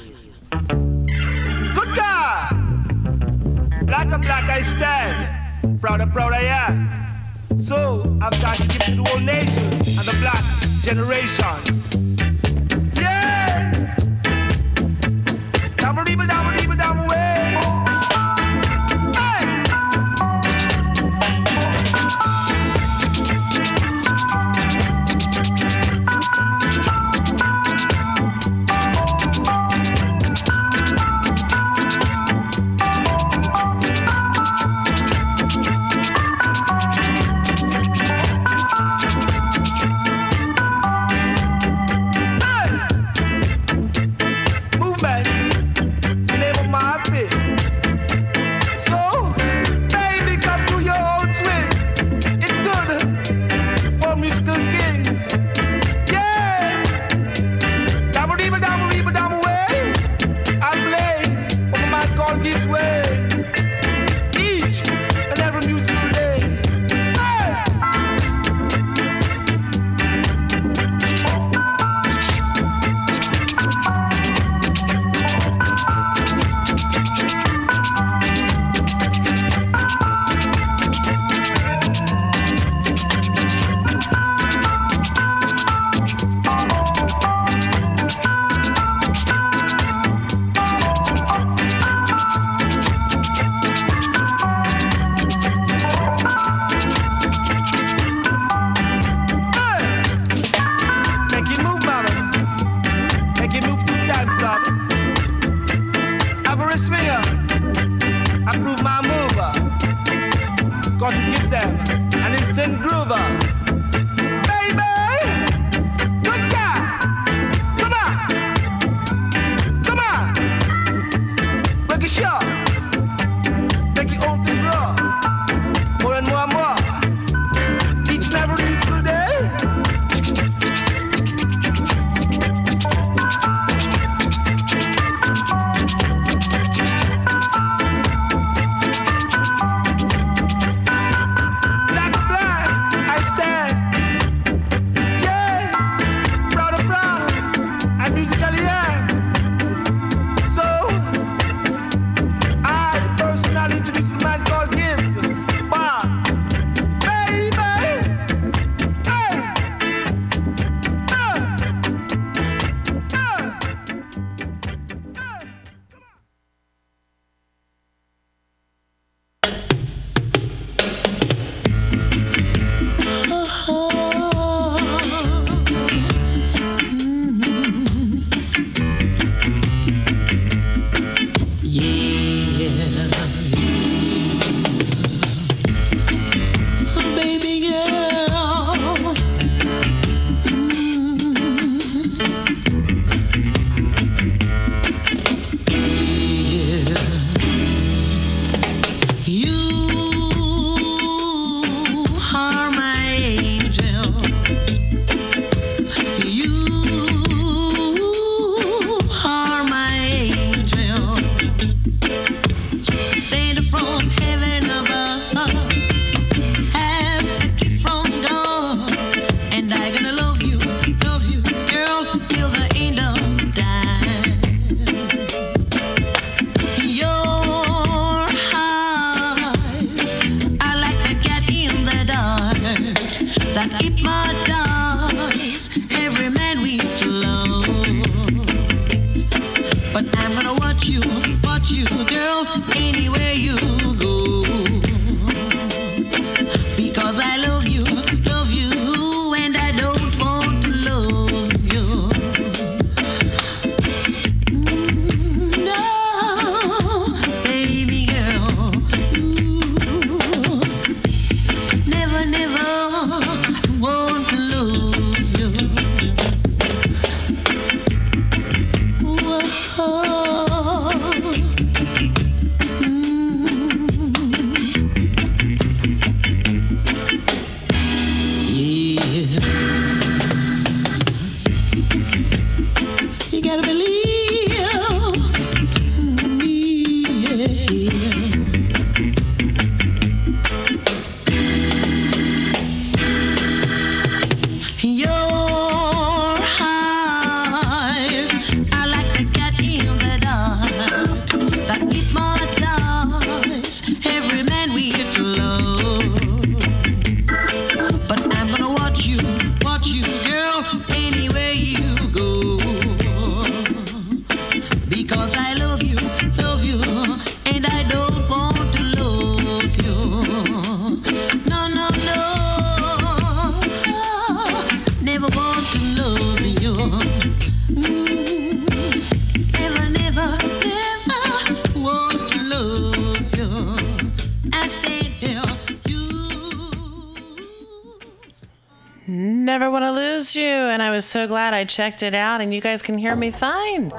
I checked it out, and you guys can hear me fine.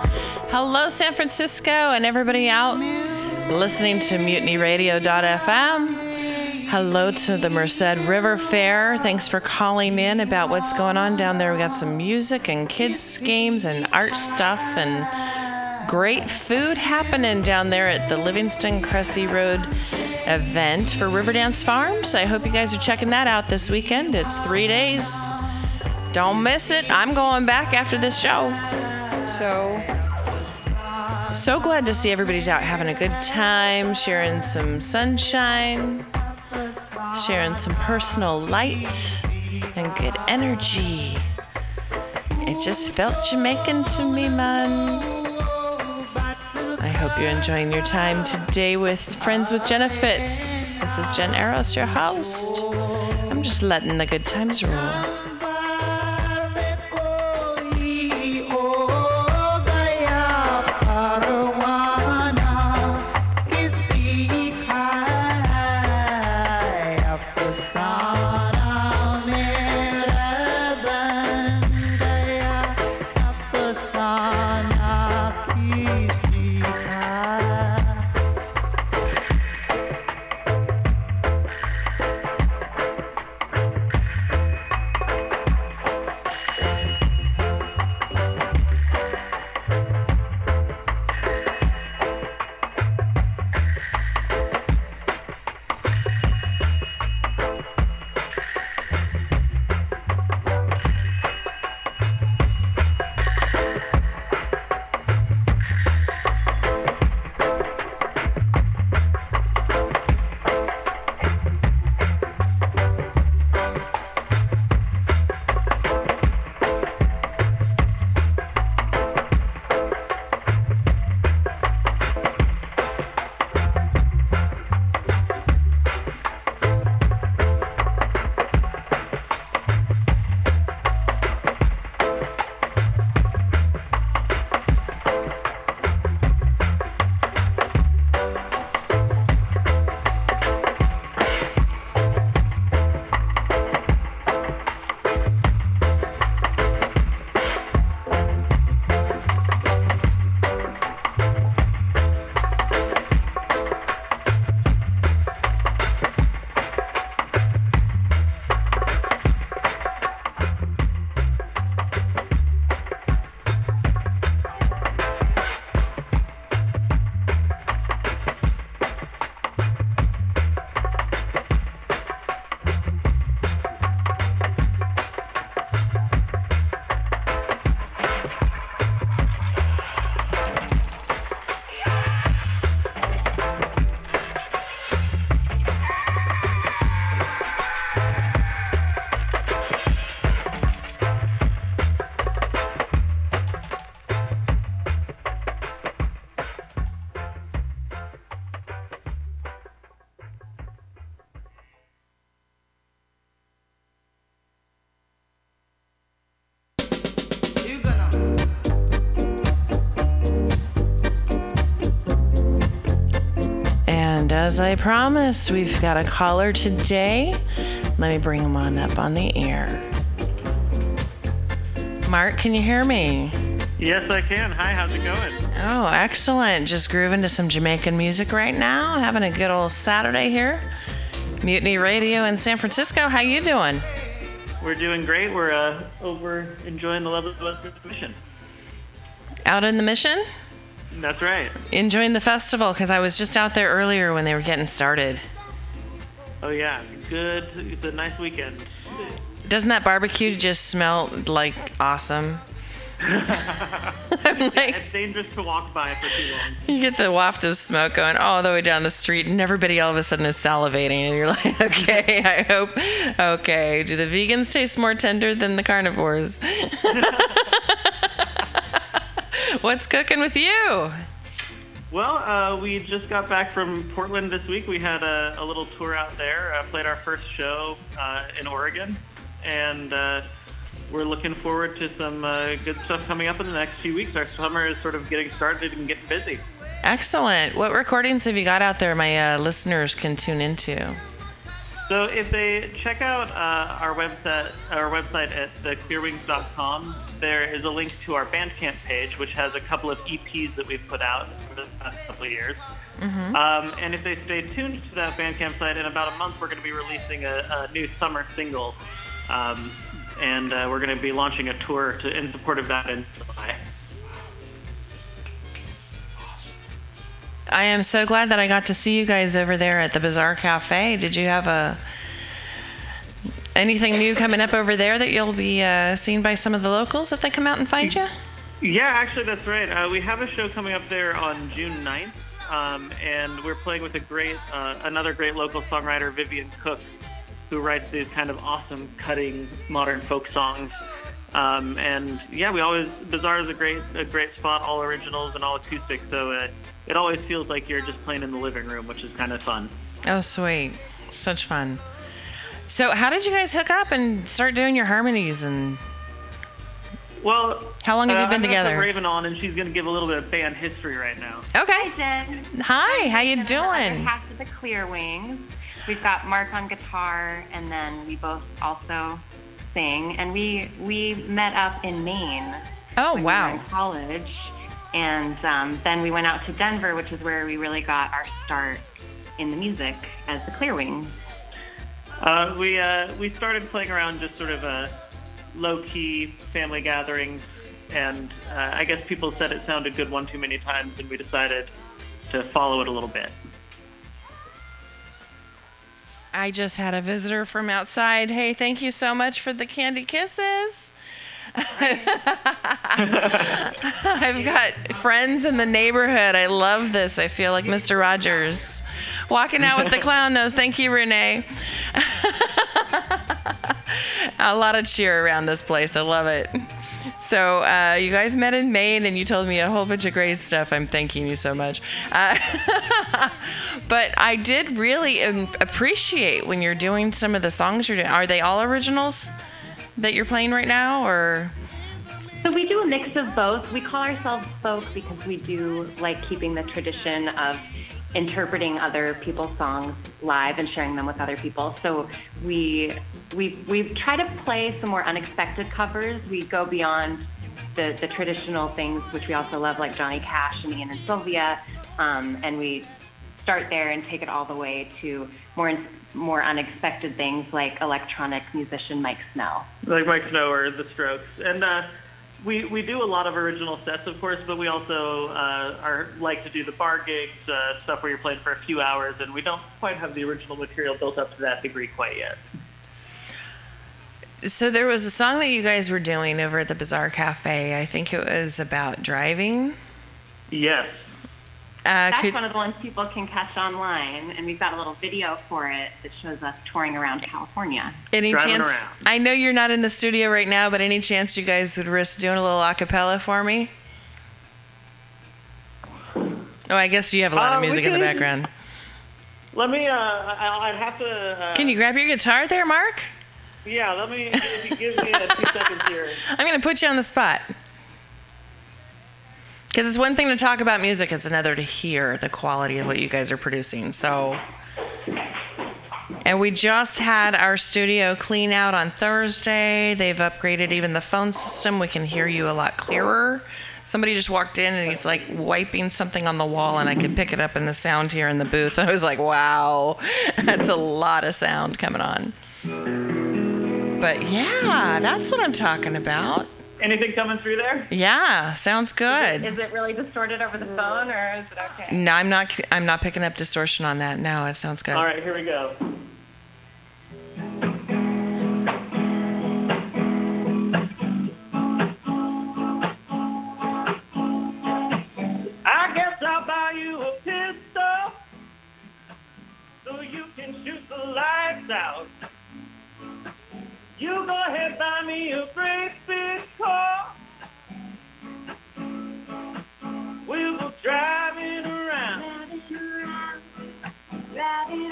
Hello, San Francisco, and everybody out listening to mutinyradio.fm. Hello to the Merced River Fair. Thanks for calling in about what's going on down there. We got some music and kids' games and art stuff and great food happening down there at the Livingston Cressey Road event for Riverdance Farms. I hope you guys are checking that out this weekend. It's three days. Don't miss it. I'm going back after this show. So, so glad to see everybody's out having a good time, sharing some sunshine, sharing some personal light and good energy. It just felt Jamaican to me, man. I hope you're enjoying your time today with Friends with Jenna Fitz. This is Jen Eros, your host. I'm just letting the good times roll. As I promised, we've got a caller today. Let me bring him on up on the air. Mark, can you hear me? Yes, I can. Hi, how's it going? Oh, excellent. Just grooving to some Jamaican music right now. Having a good old Saturday here. Mutiny Radio in San Francisco. How you doing? We're doing great. We're uh, over enjoying the weather of the mission. Out in the mission? That's right. Enjoying the festival because I was just out there earlier when they were getting started. Oh yeah, good. It's a nice weekend. Doesn't that barbecue just smell like awesome? it's dangerous to walk by for too long. You get the waft of smoke going all the way down the street, and everybody all of a sudden is salivating, and you're like, okay, I hope. Okay, do the vegans taste more tender than the carnivores? What's cooking with you? Well, uh, we just got back from Portland this week. We had a, a little tour out there. Uh, played our first show uh, in Oregon, and uh, we're looking forward to some uh, good stuff coming up in the next few weeks. Our summer is sort of getting started and getting busy. Excellent. What recordings have you got out there my uh, listeners can tune into? So if they check out uh, our website, our website at theclearwings.com, there is a link to our Bandcamp page, which has a couple of EPs that we've put out over the past couple of years. Mm-hmm. Um, and if they stay tuned to that Bandcamp site, in about a month, we're going to be releasing a, a new summer single. Um, and uh, we're going to be launching a tour to, in support of that in July. I am so glad that I got to see you guys over there at the Bazaar Cafe. Did you have a anything new coming up over there that you'll be uh, seen by some of the locals if they come out and find you? Yeah, actually, that's right. Uh, we have a show coming up there on June 9th, um, and we're playing with a great, uh, another great local songwriter, Vivian Cook, who writes these kind of awesome, cutting modern folk songs. Um, and yeah, we always Bazaar is a great, a great spot, all originals and all acoustic. So uh, it always feels like you're just playing in the living room, which is kind of fun. Oh, sweet. Such fun. So, how did you guys hook up and start doing your harmonies and Well, How long have uh, you been I have together? Raven on, and she's going to give a little bit of band history right now. Okay. Hi, Jen. Hi, how you Jen, we're other doing? Half of the Clear Wings. We've got Mark on guitar, and then we both also sing. And we we met up in Maine. Oh, wow. We were in college, and um, then we went out to Denver, which is where we really got our start in the music as the Clear Wings. Uh, we uh, we started playing around just sort of uh, low key family gatherings, and uh, I guess people said it sounded good one too many times, and we decided to follow it a little bit. I just had a visitor from outside. Hey, thank you so much for the candy kisses. I've got friends in the neighborhood. I love this. I feel like Mr. Rogers. Walking out with the clown nose. Thank you, Renee. a lot of cheer around this place. I love it. So uh, you guys met in Maine, and you told me a whole bunch of great stuff. I'm thanking you so much. Uh, but I did really appreciate when you're doing some of the songs you're doing. Are they all originals that you're playing right now, or? So we do a mix of both. We call ourselves folk because we do like keeping the tradition of interpreting other people's songs live and sharing them with other people. So we we we try to play some more unexpected covers. We go beyond the the traditional things, which we also love, like Johnny Cash and Ian and Sylvia, um, and we start there and take it all the way to more more unexpected things like electronic musician Miike Snow. like Miike Snow or The Strokes. And uh, we we do a lot of original sets, of course, but we also uh, are like to do the bar gigs, uh, stuff where you're playing for a few hours, and we don't quite have the original material built up to that degree quite yet. So there was a song that you guys were doing over at the Bazaar Cafe. I think it was about driving. Yes. Uh, That's could, one of the ones people can catch online, and we've got a little video for it that shows us touring around California. any chance? I know you're not in the studio right now, but any chance you guys would risk doing a little acapella for me? Oh, I guess you have a lot Uh, of we music in the background. Let me. Uh, I- I'd have to. Uh, Can you grab your guitar there, Mark? Yeah. Let me. If you give me a few seconds here. I'm going to put you on the spot. Because it's one thing to talk about music, it's another to hear the quality of what you guys are producing. So, and we just had our studio clean out on Thursday. They've upgraded even the phone system. We can hear you a lot clearer. Somebody just walked in and he's like wiping something on the wall, and I could pick it up in the sound here in the booth. And I was like, wow, that's a lot of sound coming on. But yeah, that's what I'm talking about. Anything coming through there? Yeah, sounds good. Is it really distorted over the phone, or is it okay? No, I'm not. I'm not picking up distortion on that. No, it sounds good. All right. Here we go. I guess I'll buy you a pistol so you can shoot the lights out. You go ahead, buy me a great big car. We'll go driving around. Driving around, driving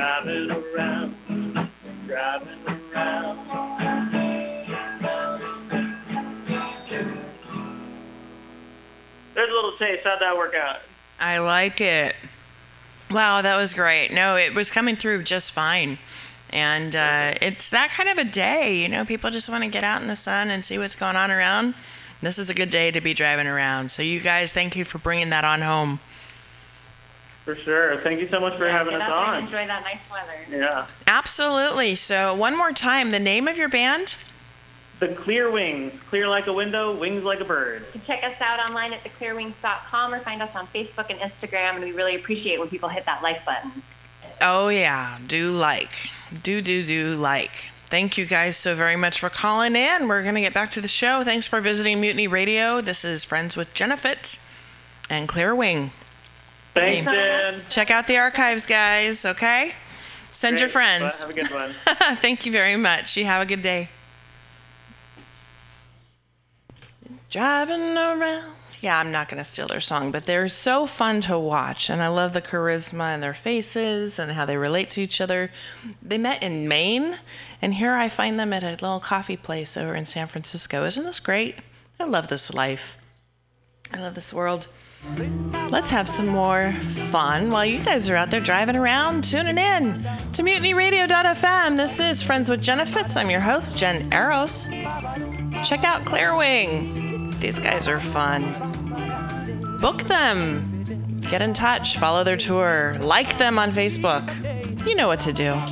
driving around, driving around. There's a little taste. How'd that work out? I like it. Wow, that was great. No, it was coming through just fine. And uh, it's that kind of a day, you know, people just want to get out in the sun and see what's going on around. This is a good day to be driving around. So, you guys, thank you for bringing that on home. For sure. Thank you so much for having Get us out there and on. enjoy that nice weather. Yeah. Absolutely. So, one more time, the name of your band? The Clear Wings. Clear like a window, wings like a bird. You can check us out online at theclearwings.com or find us on Facebook and Instagram, and we really appreciate when people hit that like button. Oh, yeah. Do like. Do, do, do like. Thank you guys so very much for calling in. We're going to get back to the show. Thanks for visiting Mutiny Radio. This is Friends with Jennifer and Clear Wing. Thanks, Hey, Jen. Check out the archives, guys, okay? Send your friends. Well, have a good one. Thank you very much. You have a good day. Driving around. Yeah, I'm not going to steal their song, but they're so fun to watch. And I love the charisma in their faces and how they relate to each other. They met in Maine, and here I find them at a little coffee place over in San Francisco. Isn't this great? I love this life. I love this world. Let's have some more fun while you guys are out there driving around, tuning in to mutinyradio.fm. This is Friends with Jennifer. I'm your host, Jen Eros. Check out Clearwing. These guys are fun. Book them. Get in touch. Follow their tour. Like them on Facebook. You know what to. Do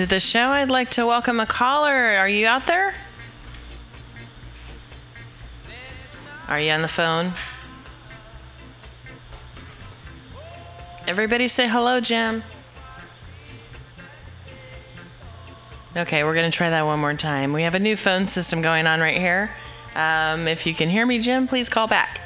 to the show, I'd like to welcome a caller. Are you out there? Are you on the phone? Everybody say hello, Jim. Okay, we're going to try that one more time. We have a new phone system going on right here. Um, if you can hear me, Jim, please call back.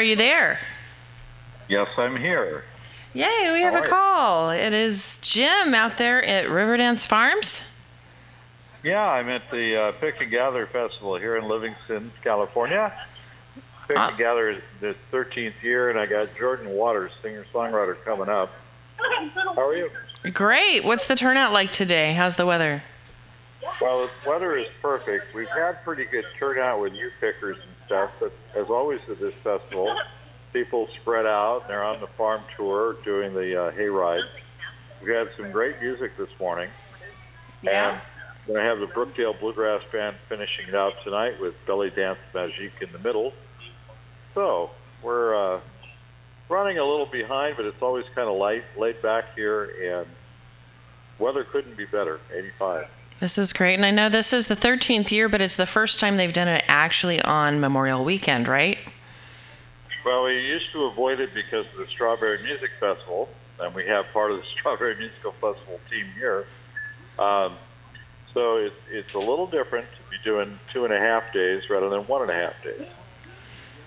Are you there? Yes, I'm here. Yay, we have a call. It is Jim out there at Riverdance Farms. Yeah, I'm at the uh, Pick and Gather Festival here in Livingston, California. Pick and Gather is the 13th year, and I got Jordan Waters, singer songwriter, coming up. How are you? Great. What's the turnout like today? How's the weather? Well, the weather is perfect. We've had pretty good turnout with you pickers stuff, but as always at this festival, people spread out and they're on the farm tour doing the uh, hayride. We had some great music this morning. Yeah. And we're going to have the Brookdale Bluegrass Band finishing it out tonight with Belly Dance Magique in the middle. So we're uh, running a little behind, but it's always kind of light, laid back here, and weather couldn't be better. 85. This is great. And I know this is the 13th year, but it's the first time they've done it actually on Memorial Weekend, right? Well, we used to avoid it because of the Strawberry Music Festival, and we have part of the Strawberry Musical Festival team here. Um, so it's it's a little different to be doing two and a half days rather than one and a half days.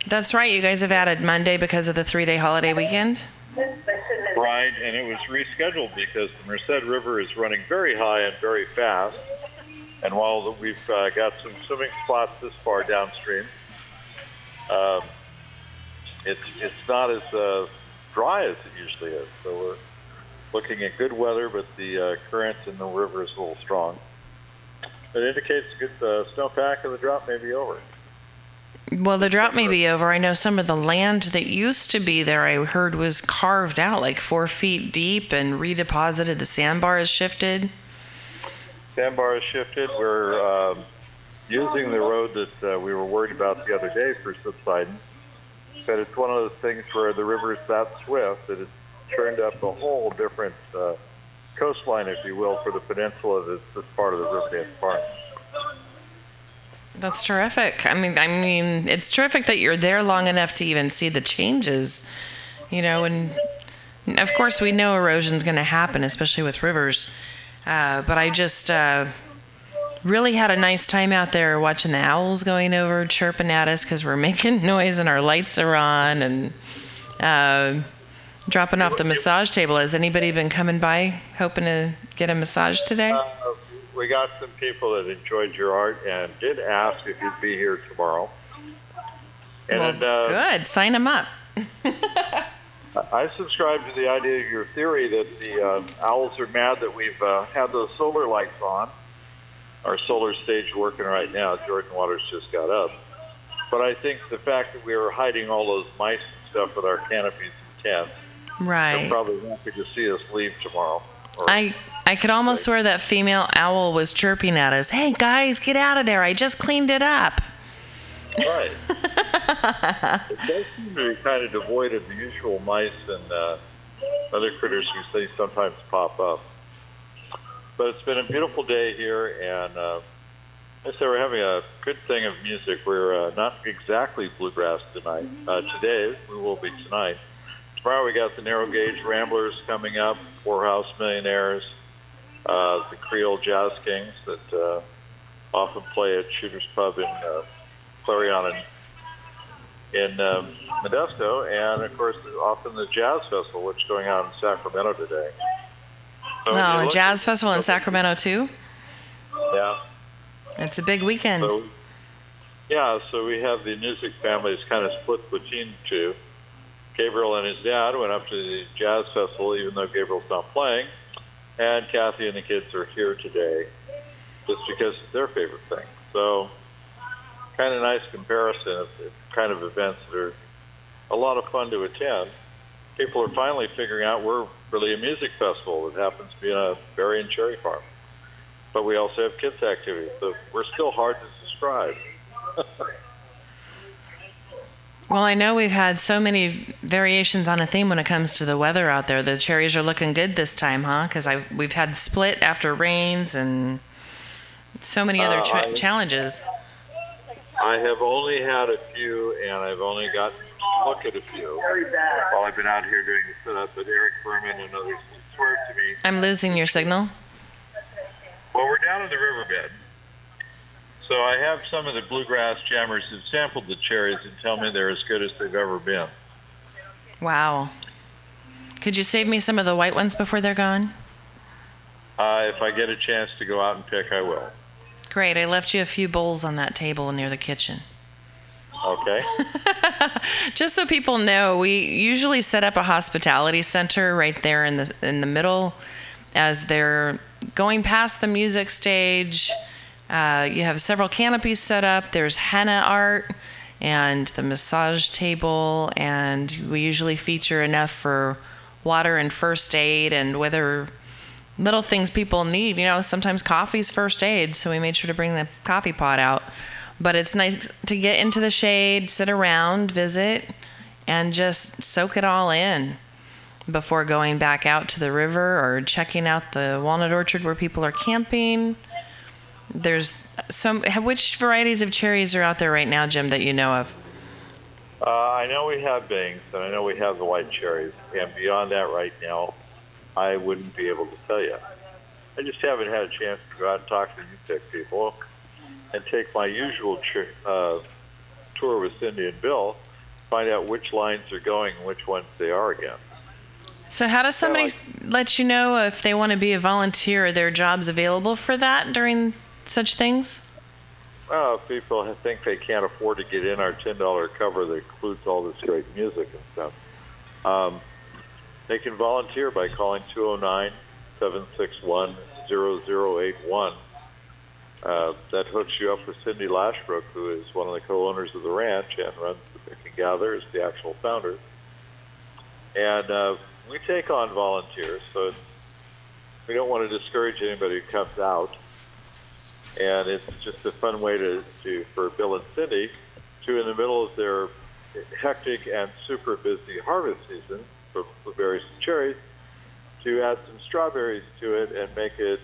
That's right. You guys have added Monday because of the three day holiday weekend. Right, and it was rescheduled because the Merced River is running very high and very fast. And while we've uh, got some swimming spots this far downstream, um, it's it's not as uh, dry as it usually is. So we're looking at good weather, but the uh, current in the river is a little strong. It indicates a good uh, snowpack, and the drought may be over. Well, the drought may be over. I know some of the land that used to be there, I heard, was carved out like four feet deep and redeposited. The sandbar has shifted. Sandbar has shifted. We're um, using the road that uh, we were worried about the other day for subsidence. But it's one of those things where the river is that swift that it's turned up a whole different uh, coastline, if you will, for the peninsula that's, part of the Riverdance Farm. That's terrific. I mean, I mean, it's terrific that you're there long enough to even see the changes. You know, and Of course, we know erosion's going to happen, especially with rivers. Uh, but I just uh, really had a nice time out there watching the owls going over, chirping at us because we're making noise and our lights are on and uh, dropping off the massage table. Has anybody been coming by hoping to get a massage today? We got some people that enjoyed your art and did ask if you'd be here tomorrow. And well, uh, good. Sign them up. I subscribe to the idea of your theory that the uh, owls are mad that we've uh, had those solar lights on. Our solar stage working right now. Jordan Waters just got up. But I think the fact that we were hiding all those mice and stuff with our canopies and tents, Right. they're probably happy to see us leave tomorrow. Or- I I could almost swear that female owl was chirping at us. Hey guys, get out of there! I just cleaned it up. Right. it does seem to be kind of devoid of the usual mice and uh, other critters who say sometimes pop up. But it's been a beautiful day here, and uh, I say we're having a good thing of music. We're uh, not exactly bluegrass tonight. Uh, today, we will be tonight. Tomorrow, we got the Narrow Gauge Ramblers coming up, Poorhouse Millionaires, uh, the Creole Jazz Kings that uh, often play at Shooter's Pub in uh, Clarion in, in um, Modesto, and of course, often the Jazz Festival, which is going on in Sacramento today. So Oh, a jazz festival in Sacramento too. Yeah. It's a big weekend. So, yeah, so we have the music families kind of split between two. Gabriel and his dad went up to the jazz festival, even though Gabriel's not playing, and Kathy and the kids are here today, just because it's their favorite thing. So, kind of nice comparison of the kind of events that are a lot of fun to attend. People are finally figuring out we're really a music festival that happens to be in a berry and cherry farm, but we also have kids activities, so we're still hard to describe. Well, I know we've had so many variations on a theme when it comes to the weather out there. The cherries are looking good this time, huh? Because I we've had split after rains and so many other Uh, tra- I- challenges. I have only had a few, and I've only gotten to look at a few while I've been out here doing the setup. But Eric Berman and others swear to me. I'm losing your signal. Well, we're down in the riverbed, so I have some of the bluegrass jammers who've sampled the cherries and tell me they're as good as they've ever been. Wow. Could you save me some of the white ones before they're gone? Uh, if I get a chance to go out and pick, I will. Great. I left you a few bowls on that table near the kitchen. Okay. Just so people know, we usually set up a hospitality center right there in the in the middle, as they're going past the music stage. Uh, you have several canopies set up. There's henna art and the massage table, and we usually feature enough for water and first aid and whether little things people need. You know, sometimes coffee's first aid, so we made sure to bring the coffee pot out. But it's nice to get into the shade, sit around, visit, and just soak it all in before going back out to the river or checking out the walnut orchard where people are camping. There's some. Which varieties of cherries are out there right now, Jim, that you know of? Uh, I know we have Bings, and I know we have the white cherries, and beyond that, right now, I wouldn't be able to tell you. I just haven't had a chance to go out and talk to pick people and take my usual ch- uh, tour with Cindy and Bill, find out which lines are going and which ones they are again. So, how does somebody let you know if they want to be a volunteer? Are there jobs available for that during such things? Well, if people think they can't afford to get in our ten dollar cover that includes all this great music and stuff, um, they can volunteer by calling 209-761-0081. Uh, that hooks you up with Cindy Lashbrook, who is one of the co-owners of the ranch and runs the Pick and Gather, is the actual founder. And uh, we take on volunteers, so we don't want to discourage anybody who comes out and it's just a fun way to, to for Bill and Cindy to in the middle of their hectic and super busy harvest season for blueberries and cherries to add some strawberries to it and make it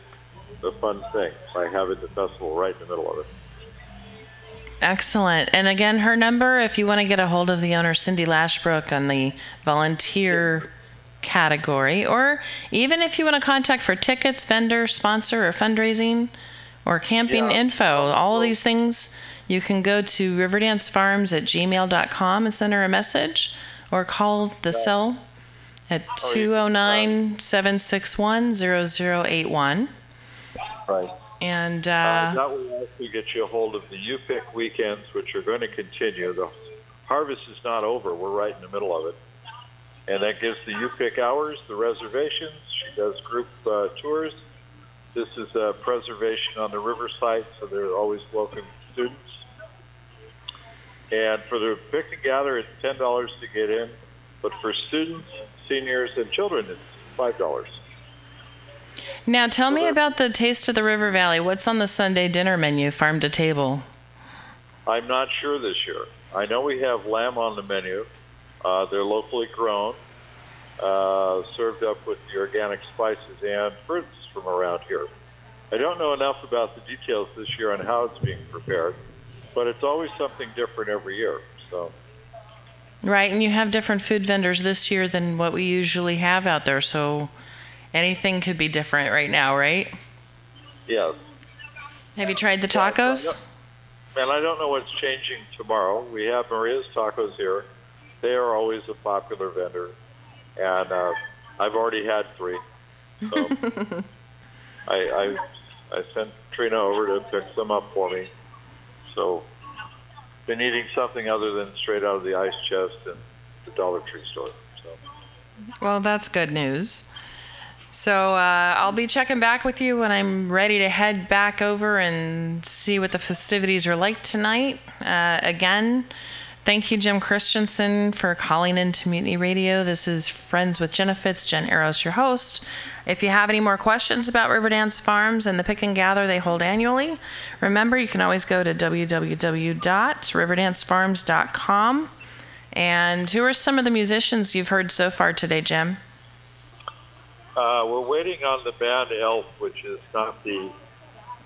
a fun thing by having the festival right in the middle of it. Excellent. And again, her number, if you want to get a hold of the owner, Cindy Lashbrook, on the volunteer category, or even if you want to contact for tickets, vendor, sponsor, or fundraising, or camping Yeah. info, all of these things, you can go to riverdancefarms at gmail.com and send her a message, or call the cell at 209 761 0081. Right. And Uh, uh, that will also get you a hold of the U-Pick weekends, which are going to continue. The harvest is not over. We're right in the middle of it. And that gives the U-Pick hours, the reservations. She does group uh, tours. This is uh, preservation on the river site, so they're always welcome students. And for the pick and gather, it's $10 to get in. But for students, seniors, and children, it's $5. now tell me about the Taste of the River Valley. What's on the Sunday dinner menu, farm to table? I'm not sure this year. I know we have lamb on the menu. Uh, they're locally grown, uh, served up with the organic spices and fruits from around here. I don't know enough about the details this year on how it's being prepared, but it's always something different every year. So, Right, and you have different food vendors this year than what we usually have out there, so anything could be different right now, right? yes. Have you tried the tacos? And I don't know what's changing tomorrow. We have Maria's Tacos here. They are always a popular vendor, and uh, I've already had three. So I, I I sent Trina over to pick some up for me. So been eating something other than straight out of the ice chest and the Dollar Tree store. So Well, that's good news. So uh, I'll be checking back with you when I'm ready to head back over and see what the festivities are like tonight. Uh, again, thank you, Jim Christensen, for calling into Mutiny Radio. This is Friends with Jennifer. Jen Eros, your host. If you have any more questions about Riverdance Farms and the pick and gather they hold annually, remember you can always go to www.riverdancefarms.com. And who are some of the musicians you've heard so far today, Jim? Uh, we're waiting on the band Elf, which is not the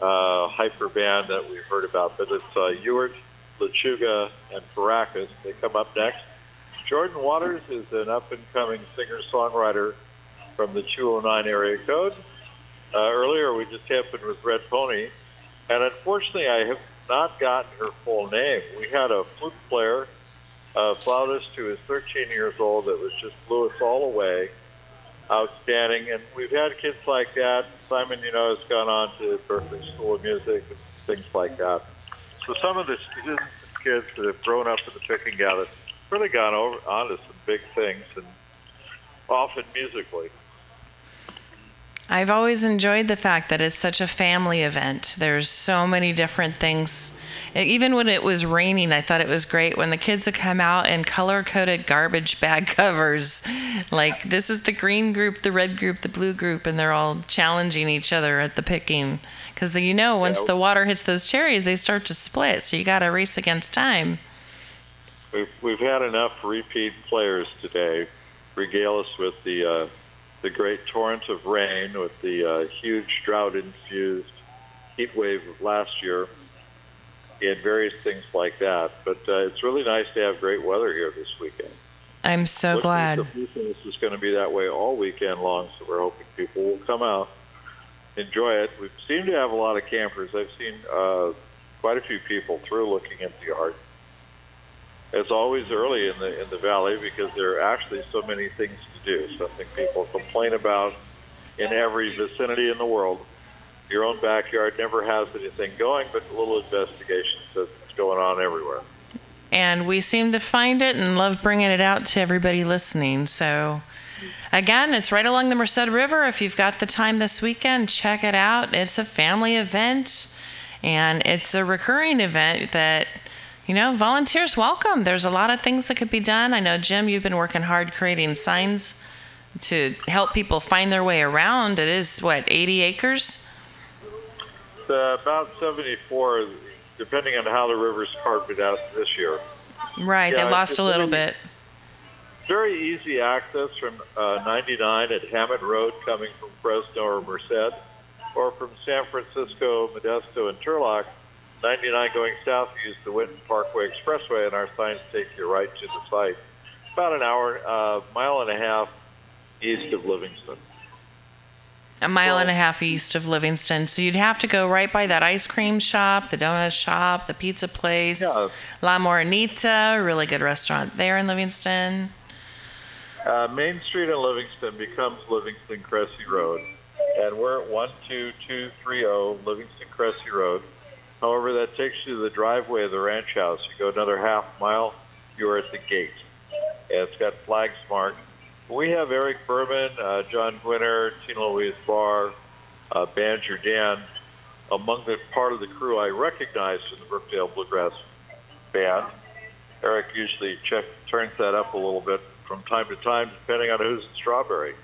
uh, hyper band that we've heard about, but it's uh, Ewart, Lechuga, and Paracas. They come up next. Jordan Waters is an up and coming singer songwriter from the 209 area code. Uh, earlier, we just happened with Red Pony, and unfortunately, I have not gotten her full name. We had a flute player, a flautist who is 13 years old that was just blew us all away outstanding. And we've had kids like that. Simon, you know, has gone on to Berklee School of Music and things like that. So some of the students kids that have grown up in the pick and gather really gone over onto some big things and often musically. I've always enjoyed the fact that it's such a family event. There's so many different things. Even when it was raining, I thought it was great when the kids would come out in color coded garbage bag covers. Like, this is the green group, the red group, the blue group, and they're all challenging each other at the picking. Because you know, once the water hits those cherries, they start to split. So you got to race against time. We've, we've had enough repeat players today regale us with the uh, the great torrent of rain, with the uh, huge drought-infused heat wave of last year, and various things like that. But uh, it's really nice to have great weather here this weekend. I'm so Looks glad. weekend is going to be that way all weekend long, so we're hoping people will come out, enjoy it. We seem to have a lot of campers. I've seen uh, quite a few people through looking at the yard. It's always early in the in the valley because there are actually so many things to do. Something people complain about in every vicinity in the world. Your own backyard never has anything going, but a little investigation it's going on everywhere. and we seem to find it and love bringing it out to everybody listening. So, again, it's right along the Merced River. If you've got the time this weekend, check it out. It's a family event, and it's a recurring event that. You know, volunteers welcome. There's a lot of things that could be done. I know, Jim, you've been working hard creating signs to help people find their way around. It is, what, 80 acres? Uh, about 74, depending on how the river's carved it out this year. Right, Yeah, they lost a little very- bit. Very easy access from uh, 99 at Hammond Road coming from Fresno or Merced, or from San Francisco, Modesto, and Turlock. 99 going south, use the Winton Parkway Expressway, and our signs take you right to the site. About an hour, uh, mile and a half east of Livingston. A mile and a half east of Livingston. So you'd have to go right by that ice cream shop, the donut shop, the pizza place, Yeah. La Morenita, really good restaurant there in Livingston. Uh, Main Street in Livingston becomes Livingston Cressey Road, and we're at 12230 Livingston Cressey Road. However, that takes you to the driveway of the ranch house. You go another half mile, you're at the gate. And it's got flags marked. We have Eric Berman, uh, John Gwinner, Tina Louise Barr, uh, Banjo Dan among the part of the crew I recognize from the Brookdale Bluegrass Band. Eric usually check, turns that up a little bit from time to time, depending on who's in Strawberry.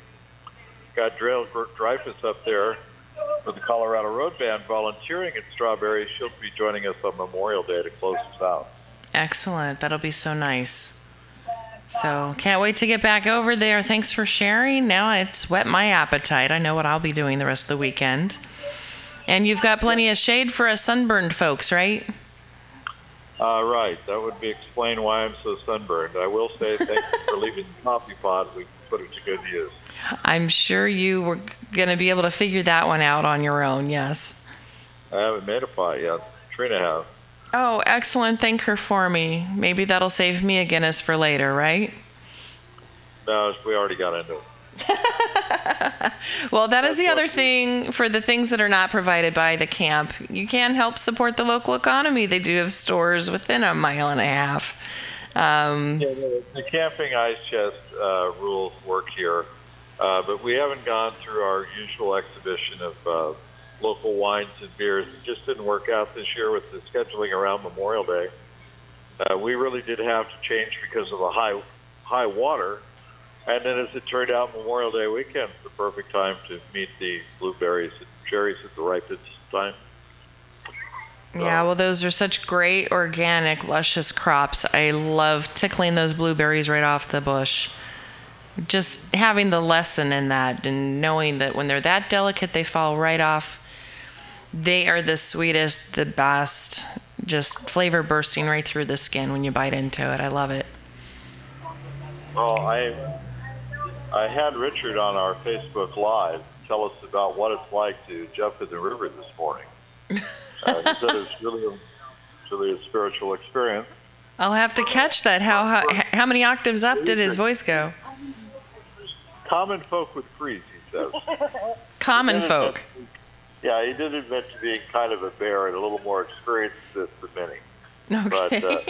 Got Drail Dreyfus up there for the Colorado Road Band volunteering at Strawberry. She'll be joining us on Memorial Day to close us out. Excellent. That'll be so nice. So can't wait to get back over there. Thanks for sharing. Now it's whet my appetite. I know what I'll be doing the rest of the weekend. And you've got plenty of shade for us sunburned folks, right? Uh, right, that would be explain why I'm so sunburned. I will say thank you for leaving the coffee pot. We put it to good use. I'm sure you were going to be able to figure that one out on your own, yes. I haven't made a pot yet. Trina has. Oh, excellent. Thank her for me. Maybe that'll save me a Guinness for later, right? No, we already got into it. Well, that is the other thing for the things that are not provided by the camp. You can help support the local economy. They do have stores within a mile and a half. Um, Yeah, the, the camping ice chest uh, rules work here, uh, but we haven't gone through our usual exhibition of uh, local wines and beers. It just didn't work out this year with the scheduling around Memorial Day. Uh, we really did have to change because of the high high water, and then as it turned out, Memorial Day weekend is the perfect time to meet the blueberries and cherries at the ripest time. yeah, well, those are such great, organic, luscious crops. I love tickling those blueberries right off the bush. Just having the lesson in that and knowing that when they're that delicate, they fall right off. They are the sweetest, the best, just flavor bursting right through the skin when you bite into it. I love it. Well, I I had Richard on our Facebook Live tell us about what it's like to jump in the river this morning. Uh, he said it's really a, really a spiritual experience. I'll have to catch that. How how, how many octaves up did his voice go? Common folk would freeze, he says. Common folk. Yeah, he did admit to being kind of a bear and a little more experienced than many. Okay. But uh,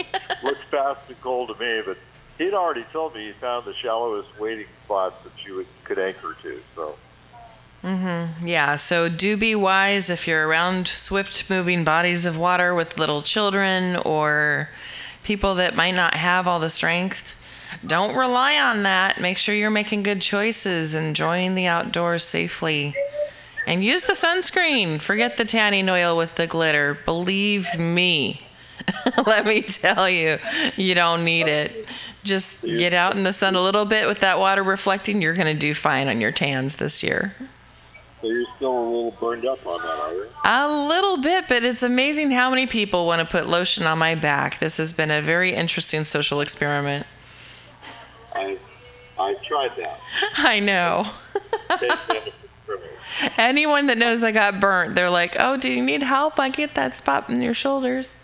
looks fast and cold to me. But he'd already told me he found the shallowest wading spots that you would, could anchor to. So Mm-hmm. Yeah. So do be wise if you're around swift-moving bodies of water with little children or people that might not have all the strength. Don't rely on that. Make sure you're making good choices, enjoying the outdoors safely. And use the sunscreen. Forget the tanning oil with the glitter. Believe me. Let me tell you, you don't need it. Just get out in the sun a little bit with that water reflecting. You're going to do fine on your tans this year. So you're still a little burned up on that, are you? A little bit, but it's amazing how many people want to put lotion on my back. This has been a very interesting social experiment. I I tried that. I know. Take benefit from it. Anyone that knows I got burnt, they're like, "Oh, do you need help? I get that spot in your shoulders."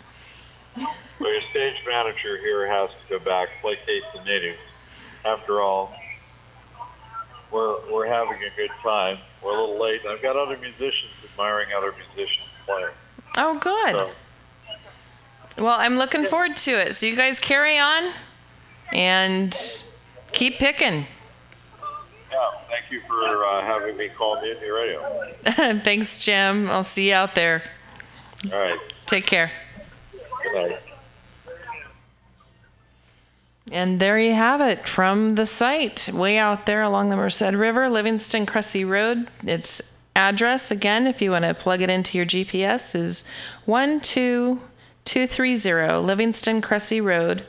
Well, your stage manager here has to go back, placate the natives. After all, we're we're having a good time. We're a little late. I've got other musicians admiring other musicians playing. Oh, good. So Well, I'm looking forward to it. So you guys carry on and keep picking. yeah, thank you for uh, having me call Mutiny Radio. Thanks, Jim. I'll see you out there. All right, Take care. good night. And there you have it from the site, way out there along the Merced River, Livingston Cressey Road. Its address, again, if you want to plug it into your GPS, is 12230 Livingston Cressey Road.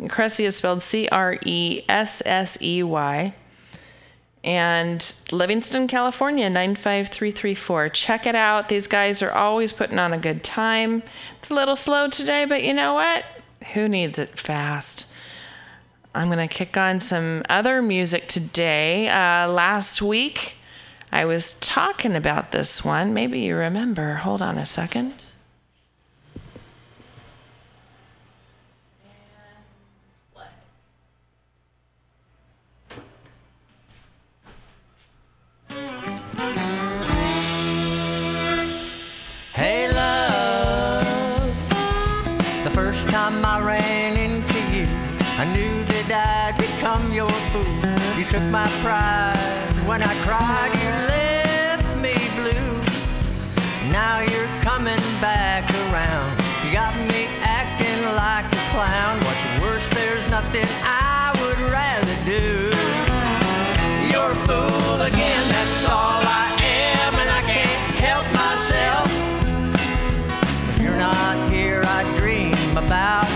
Cressey is spelled C R E S S E Y. And Livingston, California, 95334. Check it out. These guys are always putting on a good time. It's a little slow today, but you know what? Who needs it fast? I'm going to kick on some other music today. Uh, last week, I was talking about this one. Maybe you remember. Hold on a second. took my pride. When I cried, you left me blue. Now you're coming back around. You got me acting like a clown. What's worse, there's nothing I would rather do. You're a fool again, that's all I am, and I can't help myself. If you're not here, I dream about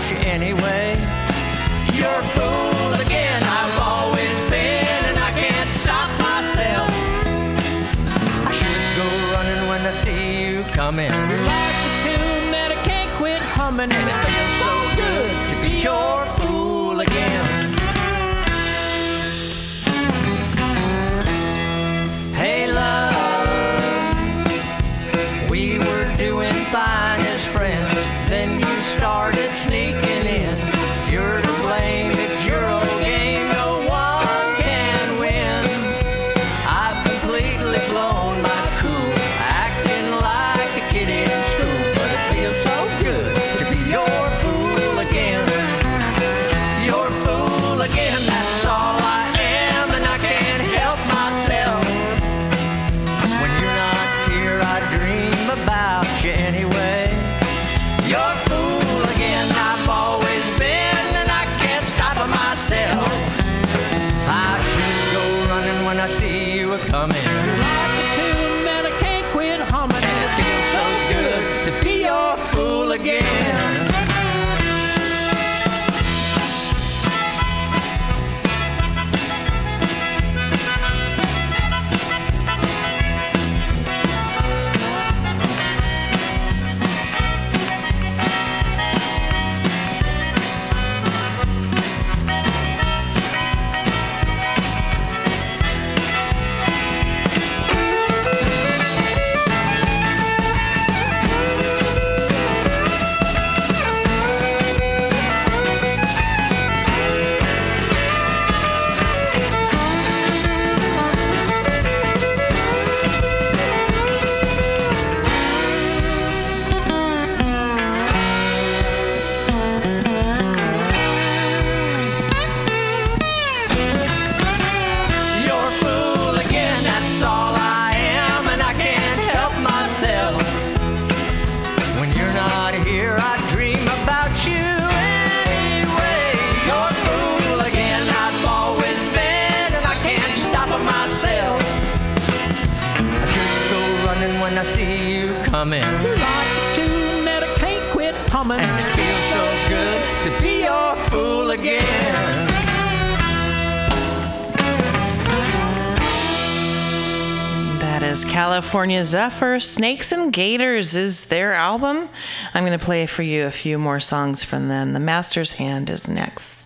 Zephyr. Snakes and Gators is their album. I'm going to play for you a few more songs from them. The Master's Hand is next.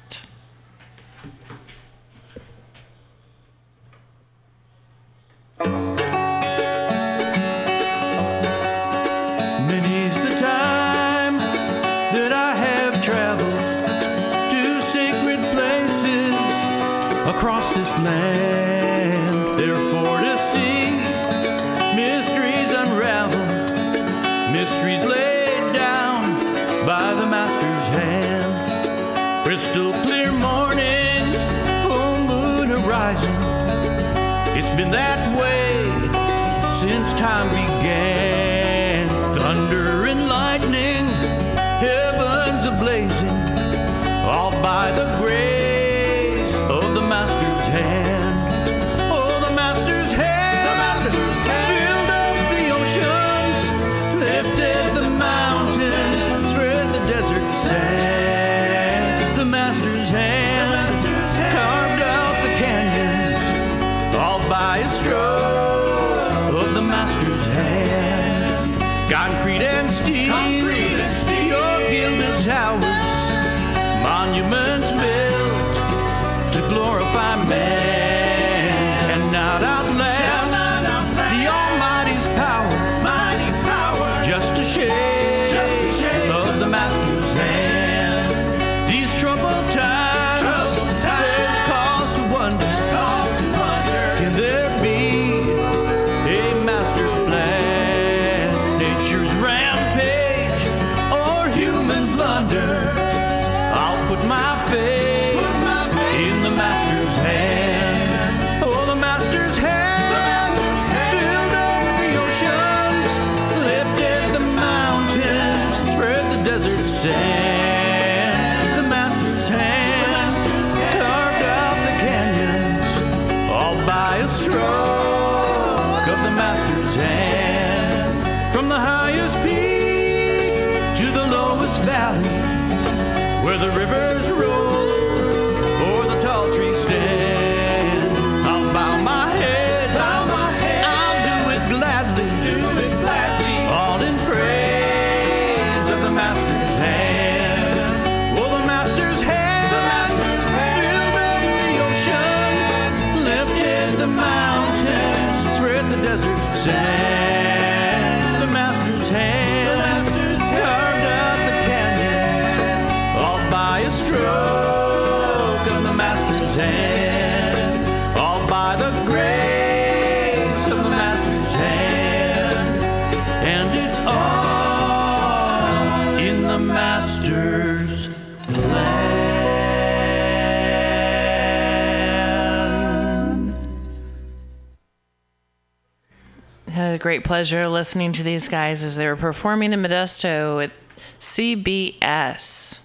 Great pleasure listening to these guys as they were performing in Modesto at CBS.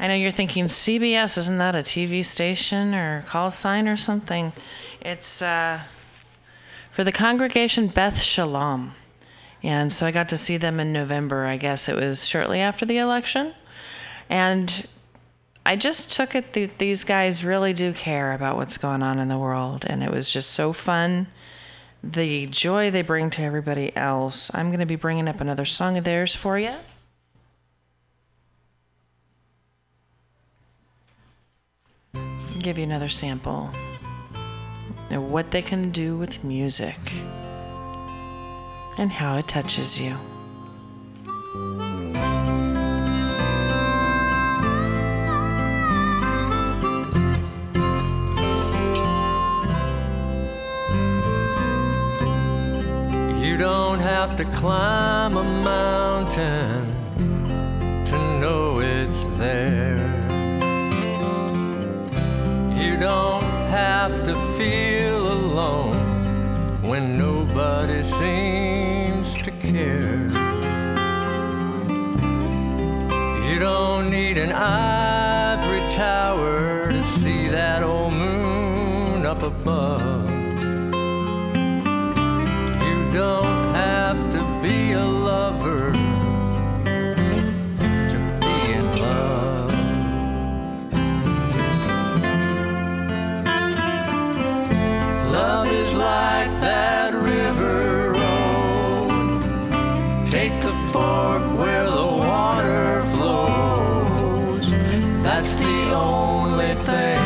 I know you're thinking CBS isn't that a TV station or call sign or something? It's uh, for the congregation Beth Shalom, and so I got to see them in November. I guess it was shortly after the election, and I just took it that these guys really do care about what's going on in the world, and it was just so fun. The joy they bring to everybody else. I'm going to be bringing up another song of theirs for you. Give you another sample of what they can do with music and how it touches you. You don't have to climb a mountain to know it's there. You don't have to feel alone when nobody seems to care. You don't need an ivory tower to see that old moon up above. Don't have to be a lover to be in love. Love is like that river road. Take the fork where the water flows. That's the only thing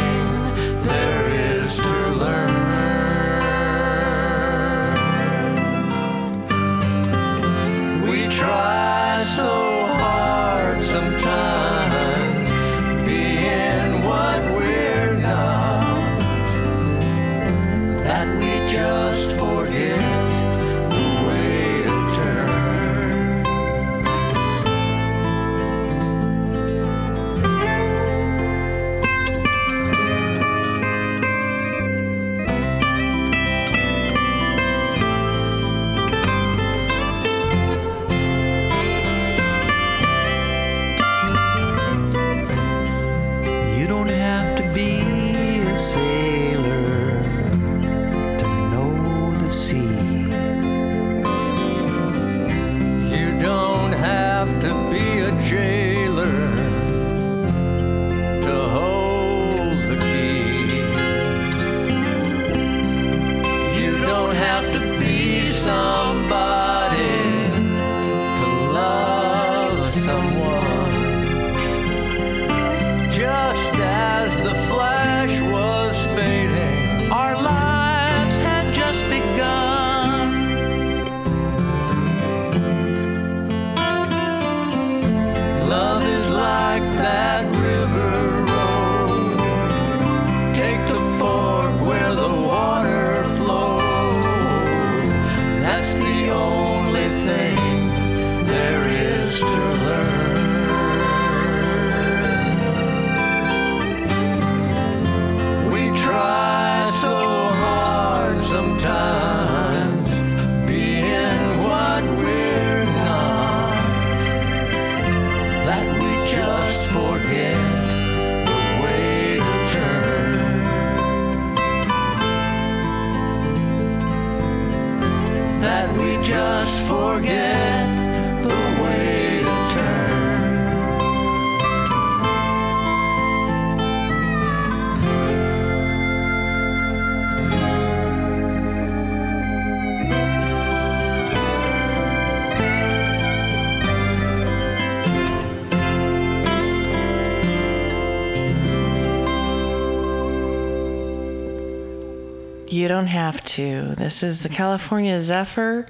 don't have to. This is the California Zephyr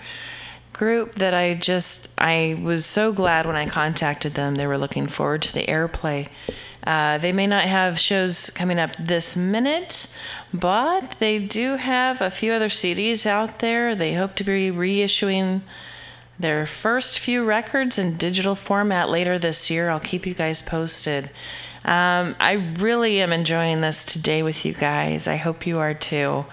group that I just I was so glad when I contacted them. They were looking forward to the airplay. Uh, they may not have shows coming up this minute, but they do have a few other CDs out there. They hope to be reissuing their first few records in digital format later this year. I'll keep you guys posted. Um, I really am enjoying this today with you guys. I hope you are too.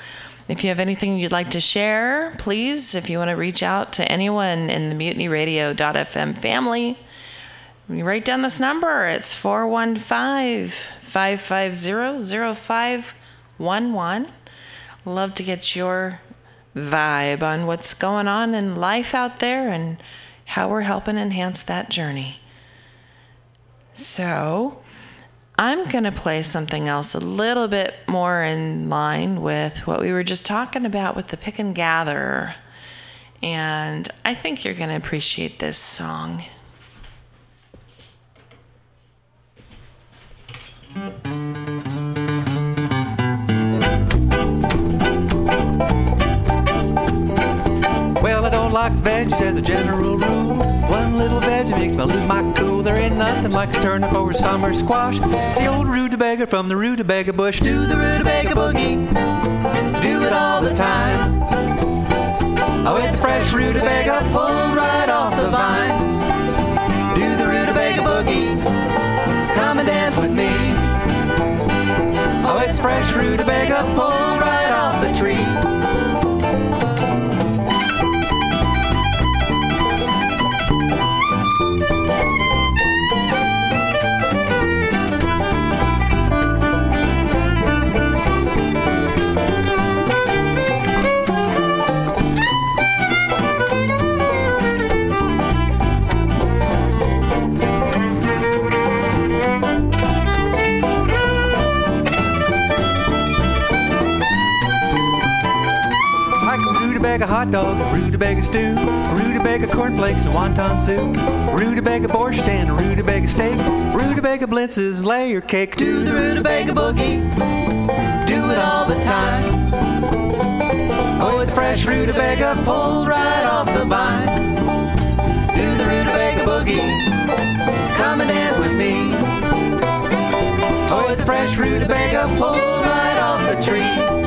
If you have anything you'd like to share, please, if you want to reach out to anyone in the mutinyradio.fm family, write down this number. It's 415 550 0511. Love to get your vibe on what's going on in life out there and how we're helping enhance that journey. So, I'm going to play something else a little bit more in line with what we were just talking about with the pick and gather. And I think you're going to appreciate this song. Well, I don't like veggies as a general rule. One little veggie makes me lose my cool. There ain't nothing like a turnip or summer squash. It's the old rutabaga from the rutabaga bush. Do the rutabaga boogie. Do it all the time. Oh, it's fresh rutabaga pulled right off the vine. Do the rutabaga boogie. Come and dance with me. Oh, it's fresh rutabaga pulled hot dogs, a rutabaga stew, a rutabaga cornflakes, a wonton soup, rutabaga borscht and a rutabaga steak, rutabaga blintzes and layer cake. Do the rutabaga boogie, do it all the time. Oh, it's fresh rutabaga pulled right off the vine. Do the rutabaga boogie, come and dance with me. Oh, it's fresh rutabaga pulled right off the tree.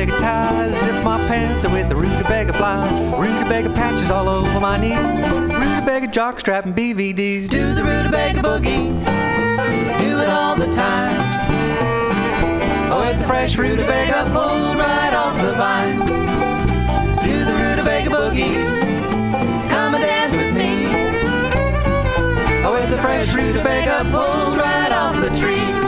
Rutabaga tie. Zip my pants with the rutabaga fly. Rutabaga patches all over my knees. Rutabaga jockstrap and BVDs. Do the rutabaga boogie. Do it all the time. Oh, it's a fresh rutabaga pulled right off the vine. Do the rutabaga boogie. Come and dance with me. Oh, it's a fresh rutabaga pulled right off the tree.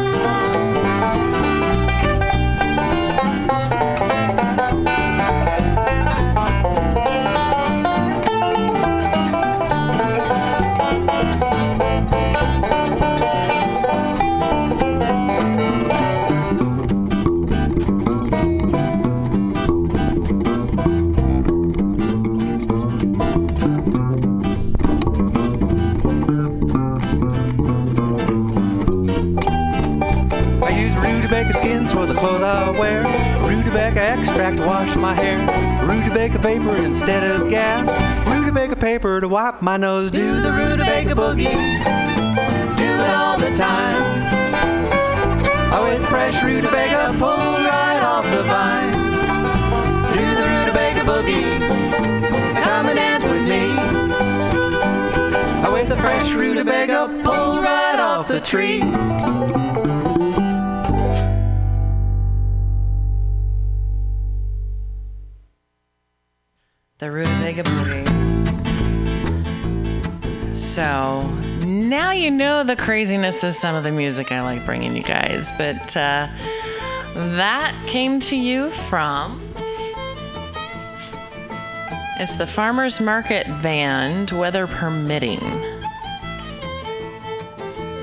Clothes I wear. Rutabaga extract to wash my hair. Rutabaga vapor instead of gas. Rutabaga paper to wipe my nose. Do the rutabaga boogie. Do it all the time. Oh, it's fresh rutabaga pulled right off the vine. Do the rutabaga boogie. Come and dance with me. Oh, with the fresh rutabaga pulled right off the tree. The craziness of some of the music I like bringing you guys, but uh, that came to you from. It's the Farmers Market Band, weather permitting.